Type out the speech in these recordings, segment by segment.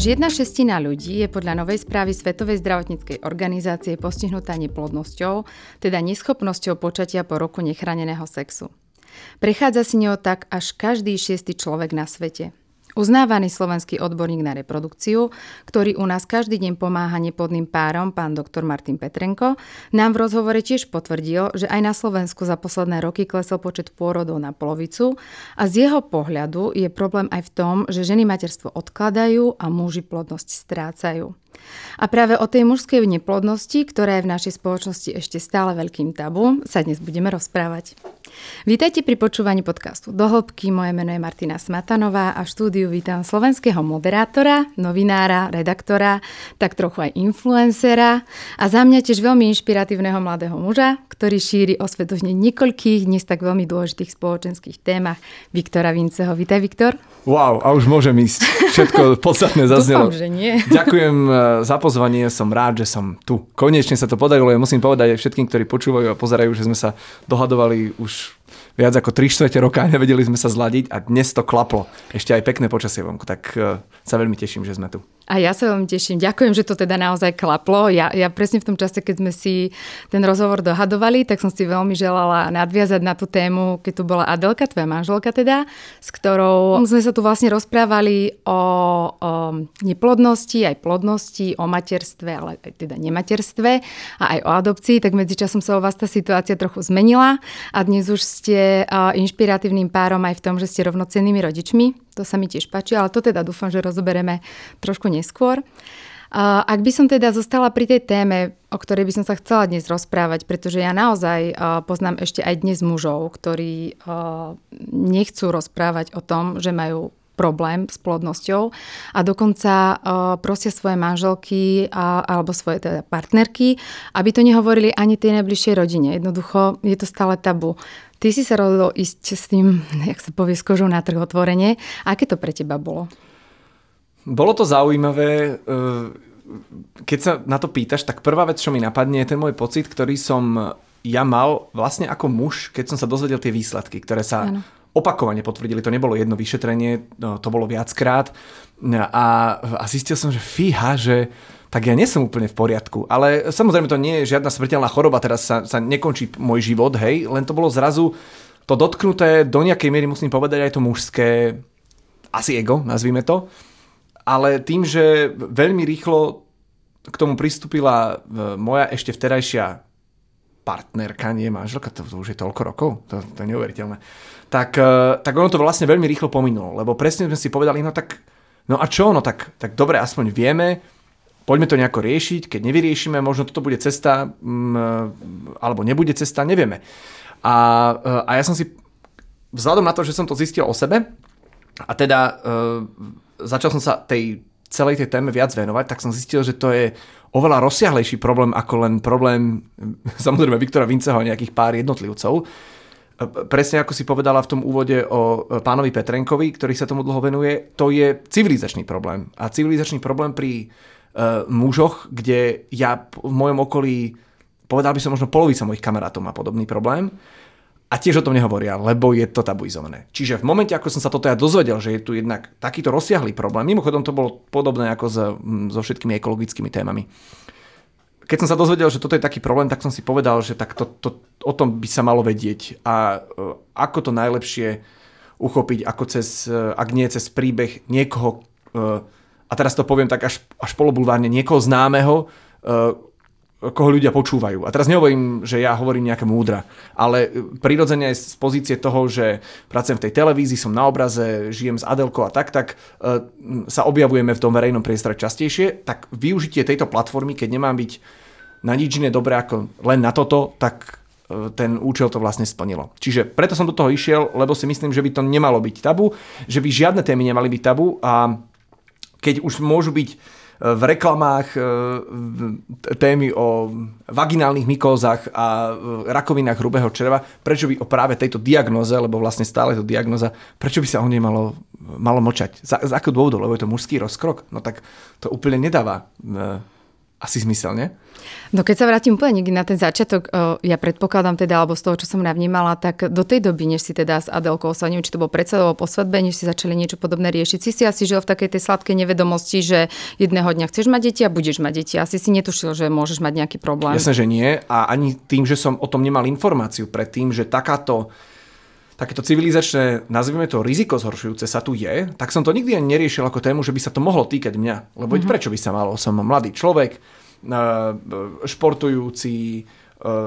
Až jedna šestina ľudí je podľa novej správy Svetovej zdravotníckej organizácie postihnutá neplodnosťou, teda neschopnosťou počatia po roku nechráneného sexu. Prechádza si ňou tak až každý šiestý človek na svete. Uznávaný slovenský odborník na reprodukciu, ktorý u nás každý deň pomáha neplodným párom, pán doktor Martin Petrenko, nám v rozhovore tiež potvrdil, že aj na Slovensku za posledné roky klesol počet pôrodov na polovicu a z jeho pohľadu je problém aj v tom, že ženy materstvo odkladajú a muži plodnosť strácajú. A práve o tej mužskej neplodnosti, ktorá je v našej spoločnosti ešte stále veľkým tabu, sa dnes budeme rozprávať. Vítajte pri počúvaní podcastu Do hĺbky. Moje meno je Martina Smatanová a v štúdiu vítam slovenského moderátora, novinára, redaktora, tak trochu aj influencera a za mňa tiež veľmi inšpiratívneho mladého muža, ktorý šíri osvetovne niekoľkých dnes tak veľmi dôležitých spoločenských témach Viktora Vinceho. Vítaj, Viktor. Wow, a už môžem ísť. Všetko podstatné zaznelo. Dúfam, že nie. Ďakujem eh, za pozvanie, som rád, že som tu. Konečne sa to podarilo. Ja musím povedať aj všetkým, ktorí počúvajú a pozerajú, že sme sa dohadovali už viac ako 3 čtvrte roka a nevedeli sme sa zladiť a dnes to klaplo. Ešte aj pekné počasie vonku, tak eh, sa veľmi teším, že sme tu. A ja sa veľmi teším. Ďakujem, že to teda naozaj klaplo. Ja, ja presne v tom čase, keď sme si ten rozhovor dohadovali, tak som si veľmi želala nadviazať na tú tému, keď tu bola Adelka, tvoja manželka teda, s ktorou sme sa tu vlastne rozprávali o, o neplodnosti, aj plodnosti, o materstve, ale aj teda nematerstve a aj o adopcii, tak medzičasom sa u vás tá situácia trochu zmenila a dnes už ste inšpiratívnym párom aj v tom, že ste rovnocennými rodičmi to sa mi tiež páči, ale to teda dúfam, že rozoberieme trošku neskôr. Ak by som teda zostala pri tej téme, o ktorej by som sa chcela dnes rozprávať, pretože ja naozaj poznám ešte aj dnes mužov, ktorí nechcú rozprávať o tom, že majú problém s plodnosťou a dokonca uh, prosia svoje manželky alebo svoje teda partnerky, aby to nehovorili ani tej najbližšej rodine. Jednoducho je to stále tabu. Ty si sa rozhodol ísť s tým, jak sa povie, s kožou na trh otvorenie. Aké to pre teba bolo? Bolo to zaujímavé. E, keď sa na to pýtaš, tak prvá vec, čo mi napadne, je ten môj pocit, ktorý som ja mal vlastne ako muž, keď som sa dozvedel tie výsledky, ktoré sa ano. opakovane potvrdili. To nebolo jedno vyšetrenie, no, to bolo viackrát. A, a zistil som, že fíha, že tak ja nie som úplne v poriadku. Ale samozrejme to nie je žiadna smrteľná choroba, teraz sa, sa nekončí môj život, hej, len to bolo zrazu to dotknuté, do nejakej miery musím povedať aj to mužské, asi ego, nazvime to. Ale tým, že veľmi rýchlo k tomu pristúpila e, moja ešte vterajšia partnerka, nie manželka, to, už je toľko rokov, to, to je neuveriteľné, tak, e, tak ono to vlastne veľmi rýchlo pominulo, lebo presne sme si povedali, no tak, no a čo, no tak, tak dobre, aspoň vieme, poďme to nejako riešiť, keď nevyriešime, možno toto bude cesta, mm, alebo nebude cesta, nevieme. A, eh, a ja som si, vzhľadom na to, že som to zistil o sebe, a teda e, začal som sa tej celej tej téme viac venovať, tak som zistil, že to je oveľa rozsiahlejší problém ako len problém samozrejme Viktora Vinceho a nejakých pár jednotlivcov. Eh, presne ako si povedala v tom úvode o pánovi Petrenkovi, ktorý sa tomu dlho venuje, to je civilizačný problém. A civilizačný problém pri uh, mužoch, kde ja v mojom okolí, povedal by som možno polovica mojich kamarátov má podobný problém. A tiež o tom nehovoria, lebo je to tabuizované. Čiže v momente, ako som sa toto ja dozvedel, že je tu jednak takýto rozsiahlý problém, mimochodom to bolo podobné ako so, so všetkými ekologickými témami. Keď som sa dozvedel, že toto je taký problém, tak som si povedal, že tak to, to, o tom by sa malo vedieť a uh, ako to najlepšie uchopiť, ako cez, uh, ak nie cez príbeh niekoho, a teraz to poviem tak až, až polobulvárne, niekoho známeho, uh, koho ľudia počúvajú. A teraz nehovorím, že ja hovorím nejaké múdra, ale prirodzene z pozície toho, že pracujem v tej televízii, som na obraze, žijem s Adelkou a tak, tak uh, sa objavujeme v tom verejnom priestore častejšie, tak využitie tejto platformy, keď nemám byť na nič iné dobré ako len na toto, tak ten účel to vlastne splnilo. Čiže preto som do toho išiel, lebo si myslím, že by to nemalo byť tabu, že by žiadne témy nemali byť tabu a keď už môžu byť e, v reklamách e, témy o vaginálnych mykózach a rakovinách hrubého čreva, prečo by o práve tejto diagnoze, lebo vlastne stále to diagnoza, prečo by sa o nej malo, malo mlčať? Za, za akú dôvodu? Lebo je to mužský rozkrok? No tak to úplne nedáva e, asi zmyselne. No keď sa vrátim úplne niekde na ten začiatok, ja predpokladám teda, alebo z toho, čo som navnímala, tak do tej doby, než si teda s Adelkou sa neviem, či to bolo predsa po svadbe, než si začali niečo podobné riešiť, si si asi žil v takej tej sladkej nevedomosti, že jedného dňa chceš mať deti a budeš mať deti. Asi si netušil, že môžeš mať nejaký problém. Jasne, že nie. A ani tým, že som o tom nemal informáciu predtým, že takáto takéto civilizačné, nazvime to riziko zhoršujúce sa tu je, tak som to nikdy ani neriešil ako tému, že by sa to mohlo týkať mňa. Lebo mm-hmm. prečo by sa malo? Som mladý človek, športujúci,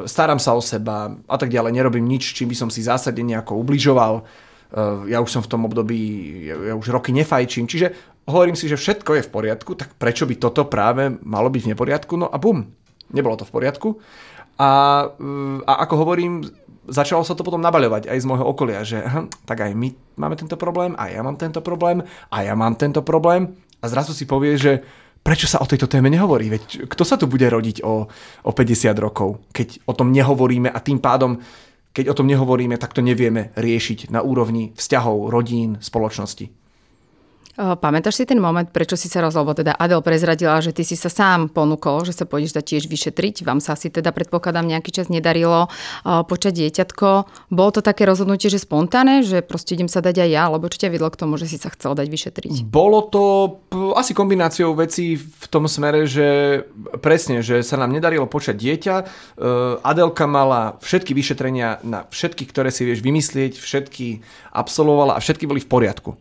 starám sa o seba a tak ďalej. Nerobím nič, čím by som si zásadne nejako ubližoval. Ja už som v tom období, ja už roky nefajčím. Čiže hovorím si, že všetko je v poriadku, tak prečo by toto práve malo byť v neporiadku? No a bum, nebolo to v poriadku. A, a ako hovorím, začalo sa to potom nabaľovať aj z môjho okolia, že aha, tak aj my máme tento problém, a ja mám tento problém, a ja mám tento problém. A zrazu si povie, že prečo sa o tejto téme nehovorí? Veď kto sa tu bude rodiť o, o 50 rokov, keď o tom nehovoríme a tým pádom, keď o tom nehovoríme, tak to nevieme riešiť na úrovni vzťahov, rodín, spoločnosti. Pamätáš si ten moment, prečo si sa rozhodol, teda Adel prezradila, že ty si sa sám ponúkol, že sa pôjdeš dať tiež vyšetriť. Vám sa asi teda predpokladám nejaký čas nedarilo počať dieťatko. Bolo to také rozhodnutie, že spontánne, že proste idem sa dať aj ja, alebo čo ťa vedlo k tomu, že si sa chcel dať vyšetriť? Bolo to asi kombináciou vecí v tom smere, že presne, že sa nám nedarilo počať dieťa. E, Adelka mala všetky vyšetrenia na všetky, ktoré si vieš vymyslieť, všetky absolvovala a všetky boli v poriadku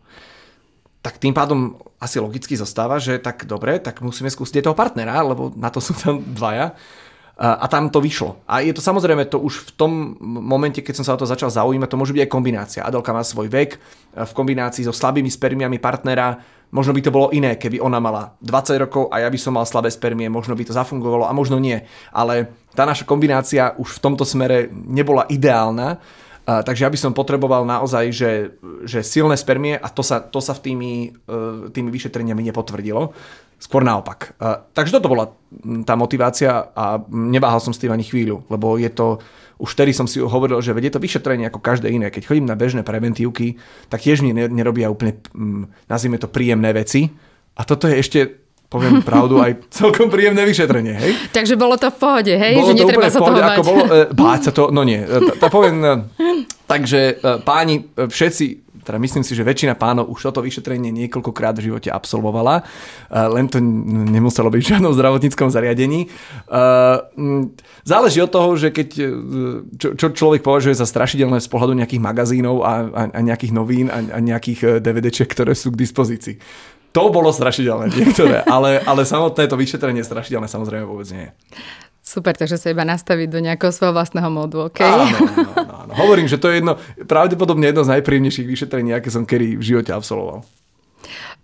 tak tým pádom asi logicky zostáva, že tak dobre, tak musíme skúsiť toho partnera, lebo na to sú tam dvaja. A tam to vyšlo. A je to samozrejme to už v tom momente, keď som sa o to začal zaujímať, to môže byť aj kombinácia. Adelka má svoj vek v kombinácii so slabými spermiami partnera. Možno by to bolo iné, keby ona mala 20 rokov a ja by som mal slabé spermie, možno by to zafungovalo a možno nie. Ale tá naša kombinácia už v tomto smere nebola ideálna takže ja by som potreboval naozaj, že, že silné spermie a to sa, to sa v tými, e, tými vyšetreniami nepotvrdilo. Skôr naopak. Takže toto bola tá motivácia a neváhal som s tým ani chvíľu, lebo je to, už vtedy som si hovoril, že je to vyšetrenie ako každé iné. Keď chodím na bežné preventívky, tak tiež mi nerobia úplne, nazvime to, príjemné veci. A toto je ešte poviem pravdu, aj celkom príjemné vyšetrenie, hej? Takže bolo to v pohode, hej? Bolo že to netreba sa toho báť. Ako bolo, e, báť sa to, no nie. E, tá poviem, e, takže e, páni, e, všetci teda myslím si, že väčšina pánov už toto vyšetrenie niekoľkokrát v živote absolvovala, len to nemuselo byť v žiadnom zdravotníckom zariadení. Záleží od toho, že keď čo, čo človek považuje za strašidelné z pohľadu nejakých magazínov a, a, a nejakých novín a, a nejakých DVDčiek, ktoré sú k dispozícii. To bolo strašidelné niektoré, ale, ale samotné to vyšetrenie strašidelné samozrejme vôbec nie je. Super, takže sa iba nastaviť do nejakého svojho vlastného módu, OK? Áno, áno, áno. Hovorím, že to je jedno, pravdepodobne jedno z najpríjemnejších vyšetrení, aké som kedy v živote absolvoval.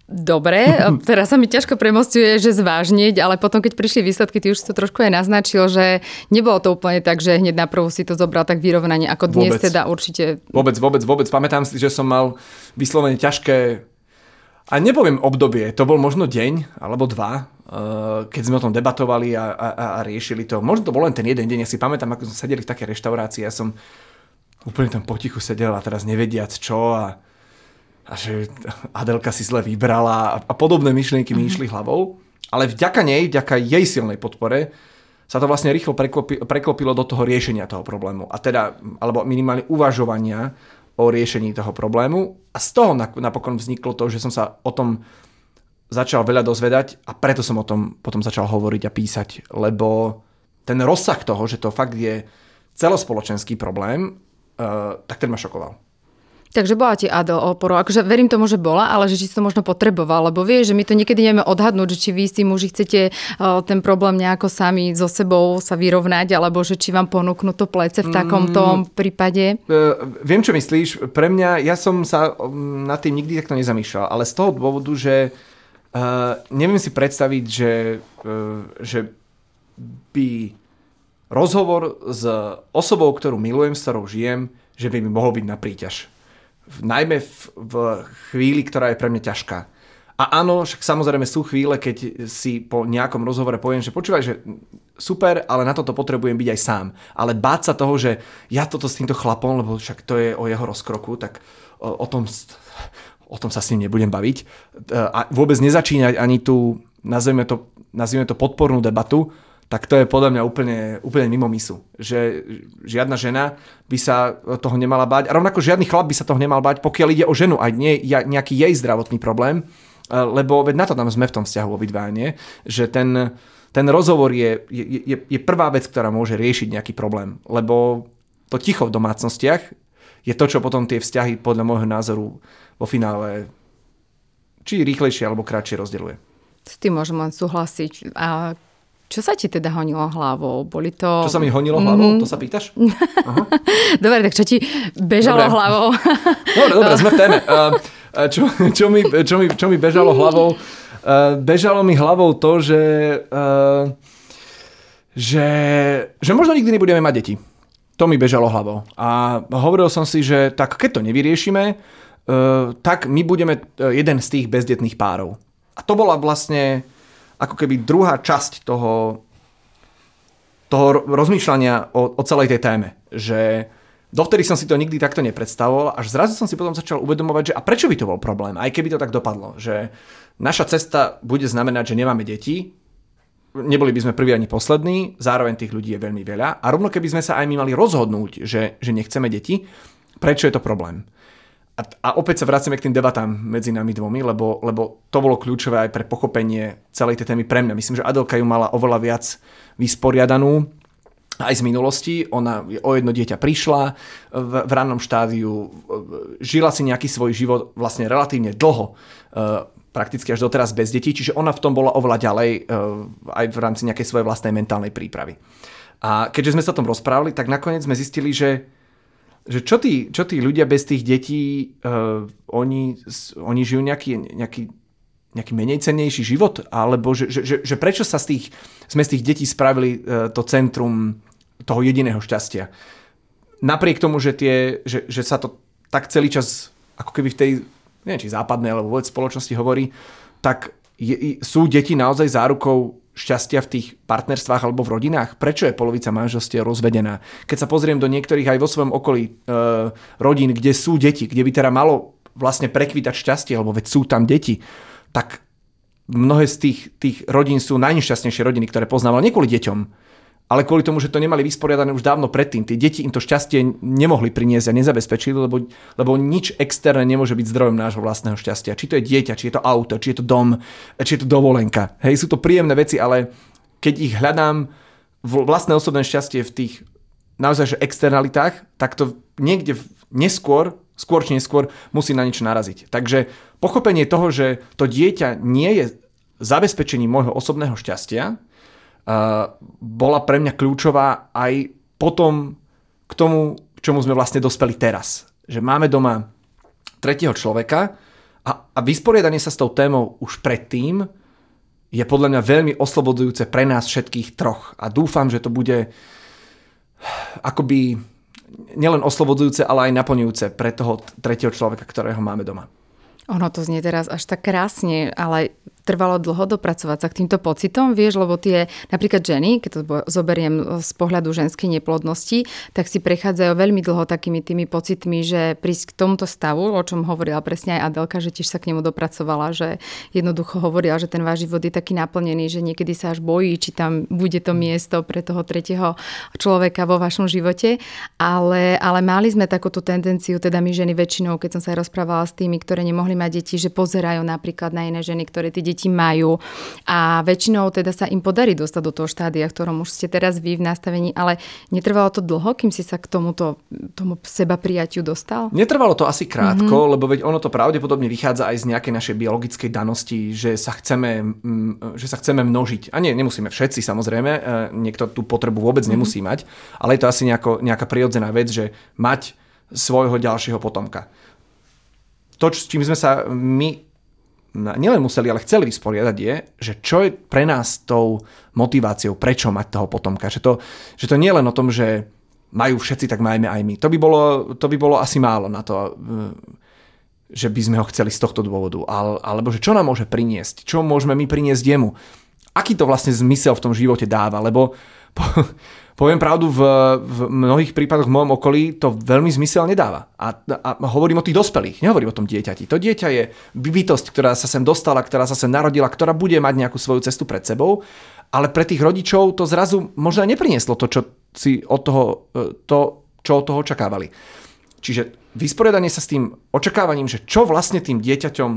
Dobre, teraz sa mi ťažko premostuje, že zvážniť, ale potom, keď prišli výsledky, ty už si to trošku aj naznačil, že nebolo to úplne tak, že hneď na prvú si to zobral tak vyrovnanie, ako dnes vôbec. teda určite. Vôbec, vôbec, vôbec. Pamätám si, že som mal vyslovene ťažké a nepoviem obdobie, to bol možno deň alebo dva, eh, keď sme o tom debatovali a, a, a riešili to. Možno to bol len ten jeden deň, ja si pamätám, ako sme sedeli v také reštaurácii, ja som úplne tam potichu sedel a teraz nevediac čo a, a že Adelka si zle vybrala a, a podobné myšlienky mi mm-hmm. išli hlavou. Ale vďaka nej, vďaka jej silnej podpore, sa to vlastne rýchlo preklopilo do toho riešenia toho problému. A teda, alebo minimálne uvažovania o riešení toho problému a z toho napokon vzniklo to, že som sa o tom začal veľa dozvedať a preto som o tom potom začal hovoriť a písať, lebo ten rozsah toho, že to fakt je celospoločenský problém, uh, tak ten ma šokoval. Takže bola ti Adel oporu. Akože verím tomu, že bola, ale že či si to možno potreboval, lebo vieš, že my to niekedy nevieme odhadnúť, že či vy si muži chcete ten problém nejako sami so sebou sa vyrovnať, alebo že či vám ponúknú to plece v takomto mm, prípade. Uh, viem, čo myslíš. Pre mňa, ja som sa nad tým nikdy takto nezamýšľal, ale z toho dôvodu, že uh, neviem si predstaviť, že, uh, že by rozhovor s osobou, ktorú milujem, s ktorou žijem, že by mi mohol byť na príťaž najmä v, v chvíli, ktorá je pre mňa ťažká. A áno, však samozrejme sú chvíle, keď si po nejakom rozhovore poviem, že počúvaj, že super, ale na toto potrebujem byť aj sám. Ale báť sa toho, že ja toto s týmto chlapom, lebo však to je o jeho rozkroku, tak o, o tom, o tom sa s ním nebudem baviť. A vôbec nezačínať ani tú nazvime to, nazvime to podpornú debatu, tak to je podľa mňa úplne, úplne mimo misu. Že žiadna žena by sa toho nemala bať. A rovnako žiadny chlap by sa toho nemal bať, pokiaľ ide o ženu, aj nie nejaký jej zdravotný problém. Lebo veď na to tam sme v tom vzťahu obidva, nie? Že ten, ten rozhovor je, je, je, prvá vec, ktorá môže riešiť nejaký problém. Lebo to ticho v domácnostiach je to, čo potom tie vzťahy podľa môjho názoru vo finále či rýchlejšie alebo kratšie rozdeľuje. S tým môžem len súhlasiť. A čo sa ti teda honilo hlavou? Boli to... Čo sa mi honilo hlavou? Mm-hmm. To sa pýtaš? Aha. dobre, tak čo ti bežalo dobre. hlavou? dobre, dobre, sme v téme. Uh, čo, čo, mi, čo, mi, čo mi bežalo hlavou? Uh, bežalo mi hlavou to, že, uh, že, že možno nikdy nebudeme mať deti. To mi bežalo hlavou. A hovoril som si, že tak keď to nevyriešime, tak my budeme jeden z tých bezdetných párov. A to bola vlastne ako keby druhá časť toho, toho rozmýšľania o, o celej tej téme. Že dovtedy som si to nikdy takto nepredstavoval, až zrazu som si potom začal uvedomovať, že a prečo by to bol problém, aj keby to tak dopadlo. Že naša cesta bude znamenať, že nemáme deti, neboli by sme prví ani poslední, zároveň tých ľudí je veľmi veľa a rovno keby sme sa aj my mali rozhodnúť, že, že nechceme deti, prečo je to problém? A, a opäť sa vraciame k tým debatám medzi nami dvomi, lebo, lebo to bolo kľúčové aj pre pochopenie celej tej témy pre mňa. Myslím, že Adelka ju mala oveľa viac vysporiadanú aj z minulosti. Ona o jedno dieťa prišla v, v rannom štádiu, žila si nejaký svoj život vlastne relatívne dlho, e, prakticky až doteraz bez detí, čiže ona v tom bola oveľa ďalej e, aj v rámci nejakej svojej vlastnej mentálnej prípravy. A keďže sme sa o tom rozprávali, tak nakoniec sme zistili, že že čo tí, čo tí ľudia bez tých detí, uh, oni, oni žijú nejaký, nejaký, nejaký menej cennejší život? Alebo že, že, že, že prečo sa z tých, sme z tých detí spravili uh, to centrum toho jediného šťastia? Napriek tomu, že, tie, že, že sa to tak celý čas ako keby v tej, neviem či západnej alebo vôbec spoločnosti hovorí, tak je, sú deti naozaj zárukou šťastia v tých partnerstvách alebo v rodinách? Prečo je polovica manželstiev rozvedená? Keď sa pozriem do niektorých aj vo svojom okolí e, rodín, kde sú deti, kde by teda malo vlastne prekvítať šťastie, lebo veď sú tam deti, tak mnohé z tých, tých rodín sú najnešťastnejšie rodiny, ktoré poznám, ale nie kvôli deťom, ale kvôli tomu, že to nemali vysporiadané už dávno predtým. Tie deti im to šťastie nemohli priniesť a nezabezpečili, lebo, lebo nič externé nemôže byť zdrojom nášho vlastného šťastia. Či to je dieťa, či je to auto, či je to dom, či je to dovolenka. Hej, sú to príjemné veci, ale keď ich hľadám vlastné osobné šťastie v tých naozaj že externalitách, tak to niekde neskôr, skôr či neskôr musí na niečo naraziť. Takže pochopenie toho, že to dieťa nie je zabezpečením môjho osobného šťastia, bola pre mňa kľúčová aj potom k tomu, k čomu sme vlastne dospeli teraz. Že máme doma tretieho človeka a, a vysporiadanie sa s tou témou už predtým je podľa mňa veľmi oslobodzujúce pre nás všetkých troch. A dúfam, že to bude akoby nielen oslobodzujúce, ale aj naplňujúce pre toho tretieho človeka, ktorého máme doma. Ono to znie teraz až tak krásne, ale trvalo dlho dopracovať sa k týmto pocitom, vieš, lebo tie napríklad ženy, keď to zoberiem z pohľadu ženskej neplodnosti, tak si prechádzajú veľmi dlho takými tými pocitmi, že prísť k tomuto stavu, o čom hovorila presne aj Adelka, že tiež sa k nemu dopracovala, že jednoducho hovorila, že ten váš život je taký naplnený, že niekedy sa až bojí, či tam bude to miesto pre toho tretieho človeka vo vašom živote. Ale, ale mali sme takúto tendenciu, teda my ženy väčšinou, keď som sa aj rozprávala s tými, ktoré nemohli mať deti, že pozerajú napríklad na iné ženy, ktoré tie deti deti majú a väčšinou teda sa im podarí dostať do toho štádia, v ktorom už ste teraz vy v nastavení, ale netrvalo to dlho, kým si sa k tomuto tomu seba prijatiu dostal? Netrvalo to asi krátko, mm-hmm. lebo veď ono to pravdepodobne vychádza aj z nejakej našej biologickej danosti, že sa chceme, že sa chceme množiť. A nie, nemusíme všetci samozrejme, e, niekto tú potrebu vôbec mm-hmm. nemusí mať, ale je to asi nejako, nejaká prirodzená vec, že mať svojho ďalšieho potomka. To, s čím sme sa my nielen museli, ale chceli vysporiadať je, že čo je pre nás tou motiváciou, prečo mať toho potomka. Že to, že to nie je len o tom, že majú všetci, tak majme aj my. To by bolo, to by bolo asi málo na to, eh, že by sme ho chceli z tohto dôvodu. Alebo že čo nám môže priniesť, čo môžeme my priniesť jemu. aký to vlastne zmysel v tom živote dáva, lebo po, poviem pravdu, v, v mnohých prípadoch v mojom okolí to veľmi zmysel nedáva. A, a hovorím o tých dospelých, nehovorím o tom dieťati. To dieťa je bytosť, ktorá sa sem dostala, ktorá sa sem narodila, ktorá bude mať nejakú svoju cestu pred sebou, ale pre tých rodičov to zrazu možno neprinieslo to, čo si od toho, e, to, čo od toho očakávali. Čiže vysporiadanie sa s tým očakávaním, že čo vlastne tým dieťaťom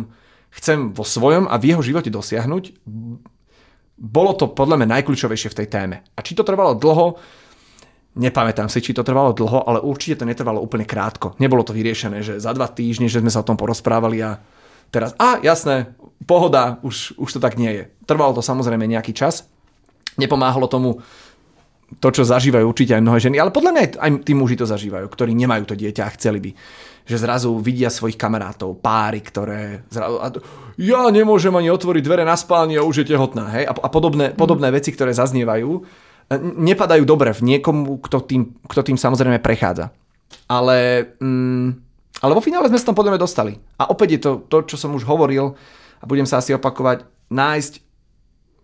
chcem vo svojom a v jeho živote dosiahnuť, bolo to podľa mňa najkľúčovejšie v tej téme. A či to trvalo dlho, nepamätám si, či to trvalo dlho, ale určite to netrvalo úplne krátko. Nebolo to vyriešené, že za dva týždne, že sme sa o tom porozprávali a teraz, a jasné, pohoda, už, už to tak nie je. Trvalo to samozrejme nejaký čas. Nepomáhalo tomu to, čo zažívajú určite aj mnohé ženy, ale podľa mňa aj tí muži to zažívajú, ktorí nemajú to dieťa a chceli by. Že zrazu vidia svojich kamarátov, páry, ktoré zrazu, a ja nemôžem ani otvoriť dvere na spálni a už je tehotná. Hej? A, a podobné, mm. podobné veci, ktoré zaznievajú, e, nepadajú dobre v niekomu, kto tým, kto tým samozrejme prechádza. Ale, mm, ale vo finále sme sa tam podľa mňa dostali. A opäť je to to, čo som už hovoril a budem sa asi opakovať, nájsť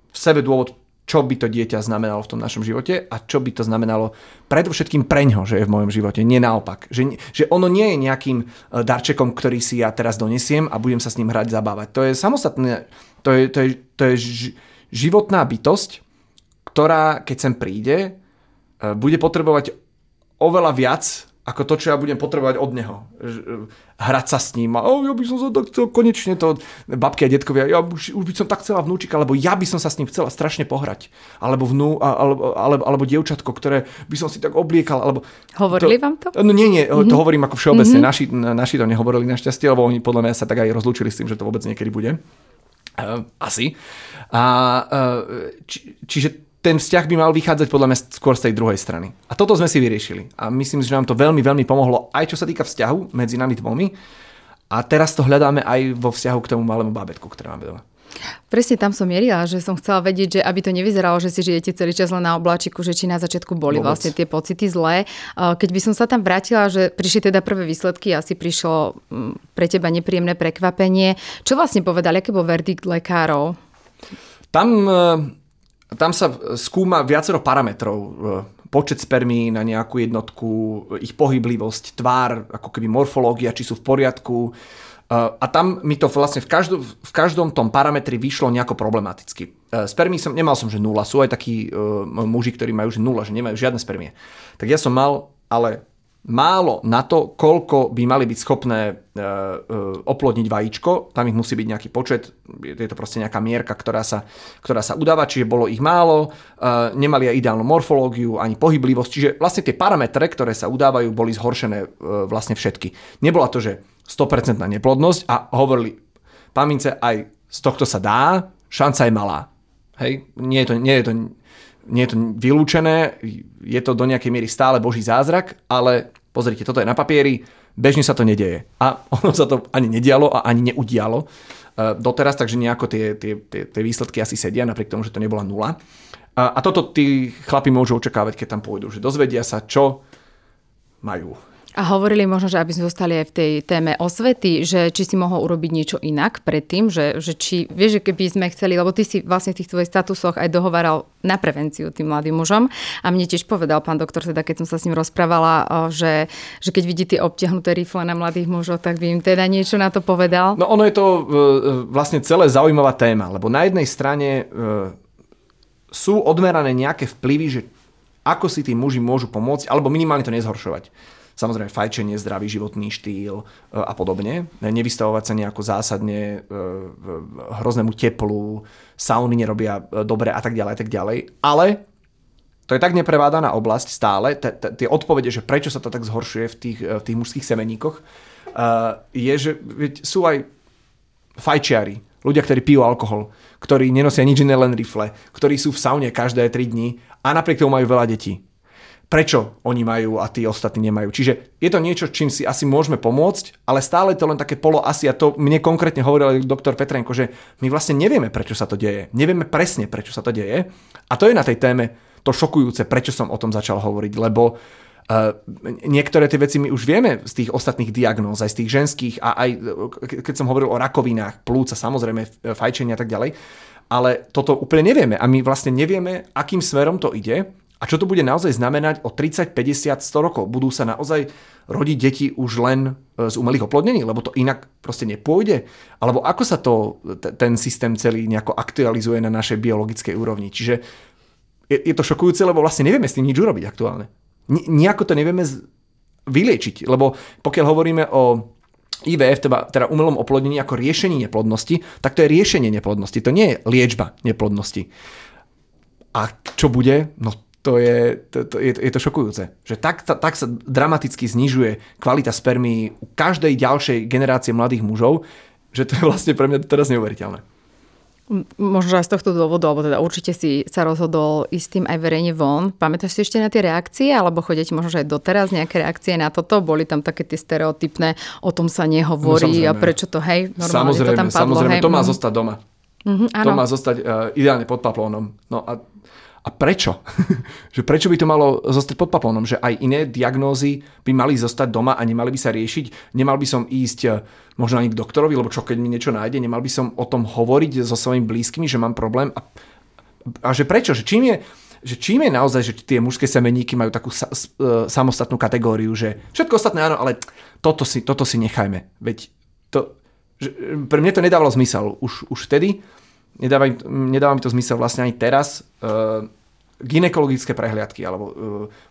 v sebe dôvod, čo by to dieťa znamenalo v tom našom živote a čo by to znamenalo predovšetkým preňho, že je v mojom živote, nie naopak. Že, že ono nie je nejakým e, darčekom, ktorý si ja teraz donesiem a budem sa s ním hrať, zabávať. To je samostatné, to je, to je, to je životná bytosť, ktorá, keď sem príde, e, bude potrebovať oveľa viac ako to, čo ja budem potrebovať od neho. Hrať sa s ním. A oh, ja by som sa tak chcel konečne to, babky a detkovia, ja už, už by som tak chcela vnúčika, alebo ja by som sa s ním chcela strašne pohrať. Alebo vnú, alebo, alebo, alebo dievčatko, ktoré by som si tak obliekal. Alebo Hovorili to, vám to? No nie, nie, mm-hmm. to mhm. hovorím ako všeobecne. Mm-hmm. Naši, naši to nehovorili našťastie, lebo oni podľa mňa sa tak aj rozlúčili s tým, že to vôbec niekedy bude. Uh, asi. A, uh, či, čiže ten vzťah by mal vychádzať podľa mňa skôr z tej druhej strany. A toto sme si vyriešili. A myslím že nám to veľmi, veľmi pomohlo aj čo sa týka vzťahu medzi nami dvomi. A teraz to hľadáme aj vo vzťahu k tomu malému bábetku, ktoré máme doma. Presne tam som mierila, že som chcela vedieť, že aby to nevyzeralo, že si žijete celý čas len na obláčiku, že či na začiatku boli Vôbec. vlastne tie pocity zlé. Keď by som sa tam vrátila, že prišli teda prvé výsledky, asi prišlo mm, pre teba nepríjemné prekvapenie. Čo vlastne povedali, aký bol verdikt lekárov? Tam tam sa skúma viacero parametrov. E, počet spermí na nejakú jednotku, ich pohyblivosť, tvár, ako keby morfológia, či sú v poriadku. E, a tam mi to vlastne v každom, v každom tom parametri vyšlo nejako problematicky. E, spermí som, nemal som, že nula. Sú aj takí muži, ktorí majú, že nula, že nemajú žiadne spermie. Tak ja som mal, ale málo na to, koľko by mali byť schopné e, e, oplodniť vajíčko. Tam ich musí byť nejaký počet, je to proste nejaká mierka, ktorá sa, ktorá sa udáva, čiže bolo ich málo, e, nemali aj ideálnu morfológiu, ani pohyblivosť, čiže vlastne tie parametre, ktoré sa udávajú, boli zhoršené vlastne všetky. Nebola to, že 100% neplodnosť a hovorili, pamince, aj z tohto sa dá, šanca je malá. Hej, nie je to, nie je to nie je to vylúčené, je to do nejakej miery stále boží zázrak, ale pozrite, toto je na papieri, bežne sa to nedeje. A ono sa to ani nedialo a ani neudialo uh, doteraz, takže nejako tie, tie, tie, tie výsledky asi sedia, napriek tomu, že to nebola nula. A, a toto tí chlapi môžu očakávať, keď tam pôjdu, že dozvedia sa, čo majú a hovorili možno, že aby sme zostali aj v tej téme osvety, že či si mohol urobiť niečo inak predtým, že, že či, vieš, že keby sme chceli, lebo ty si vlastne v tých tvojich statusoch aj dohovaral na prevenciu tým mladým mužom a mne tiež povedal pán doktor, teda keď som sa s ním rozprávala, že, že keď vidí tie obtiahnuté rifle na mladých mužov, tak by im teda niečo na to povedal. No ono je to e, vlastne celé zaujímavá téma, lebo na jednej strane e, sú odmerané nejaké vplyvy, že ako si tí muži môžu pomôcť, alebo minimálne to nezhoršovať. Samozrejme fajčenie, zdravý životný štýl e, a podobne. Nevystavovať sa nejako zásadne e, hroznému teplu, sauny nerobia e, dobre a tak ďalej a tak ďalej. Ale to je tak neprevádaná oblasť stále, tie odpovede, že prečo sa to tak zhoršuje v tých, v tých mužských semeníkoch, je, že sú aj fajčiari, ľudia, ktorí pijú alkohol, ktorí nenosia nič iné, len rifle, ktorí sú v saune každé 3 dní a napriek tomu majú veľa detí prečo oni majú a tí ostatní nemajú. Čiže je to niečo, čím si asi môžeme pomôcť, ale stále to len také polo asi a to mne konkrétne hovoril doktor Petrenko, že my vlastne nevieme, prečo sa to deje. Nevieme presne, prečo sa to deje. A to je na tej téme to šokujúce, prečo som o tom začal hovoriť, lebo Uh, niektoré tie veci my už vieme z tých ostatných diagnóz, aj z tých ženských a aj keď som hovoril o rakovinách, plúca, samozrejme fajčenia a tak ďalej, ale toto úplne nevieme a my vlastne nevieme, akým smerom to ide a čo to bude naozaj znamenať o 30, 50, 100 rokov. Budú sa naozaj rodiť deti už len e, z umelých oplodnení, lebo to inak proste nepôjde? Alebo ako sa to, ten systém celý nejako aktualizuje na našej biologickej úrovni? Čiže je, je to šokujúce, lebo vlastne nevieme s tým nič urobiť aktuálne. Ni, nejako to nevieme z, vyliečiť, lebo pokiaľ hovoríme o IVF, teda, teda umelom oplodnení ako riešení neplodnosti, tak to je riešenie neplodnosti, to nie je liečba neplodnosti. A čo bude? No to je, to, to, je, je to šokujúce. Že tak, tak sa dramaticky znižuje kvalita spermí u každej ďalšej generácie mladých mužov, že to je vlastne pre mňa teraz neuveriteľné. Možno aj z tohto dôvodu, alebo teda určite si sa rozhodol ísť tým aj verejne von. Pamätáš si ešte na tie reakcie, alebo chodíte možno aj doteraz nejaké reakcie na toto? Boli tam také tie stereotypné, o tom sa nehovorí no, a prečo to, hej, normálne samozrejme, to tam padlo. Samozrejme, hej. to má zostať doma. Mm-hmm, to má zostať uh, ideálne pod paplónom. No a a prečo? že prečo by to malo zostať pod paplónom? Že aj iné diagnózy by mali zostať doma a nemali by sa riešiť? Nemal by som ísť eh, možno ani k doktorovi, lebo čo keď mi niečo nájde? Nemal by som o tom hovoriť so svojimi blízkymi, že mám problém? A, a že prečo? Že čím je, že čím je naozaj, že tie mužské semeníky majú takú sa, uh, samostatnú kategóriu, že všetko ostatné áno, ale toto si, toto si nechajme. Veď to, že, pre mňa to nedávalo zmysel už, už vtedy, nedáva, nedáva mi to zmysel vlastne ani teraz. Uh, ginekologické prehliadky, alebo uh,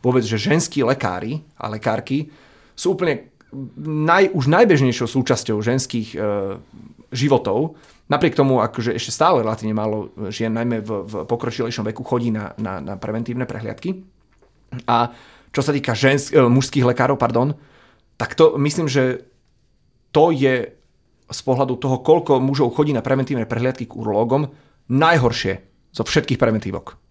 vôbec, že ženskí lekári a lekárky sú úplne naj, už najbežnejšou súčasťou ženských uh, životov. Napriek tomu, akože ešte stále relatívne málo žien, najmä v, v pokročilejšom veku, chodí na, na, na preventívne prehliadky. A čo sa týka žensk, uh, mužských lekárov, pardon, tak to myslím, že to je z pohľadu toho, koľko mužov chodí na preventívne prehliadky k urológom, najhoršie zo všetkých preventívok.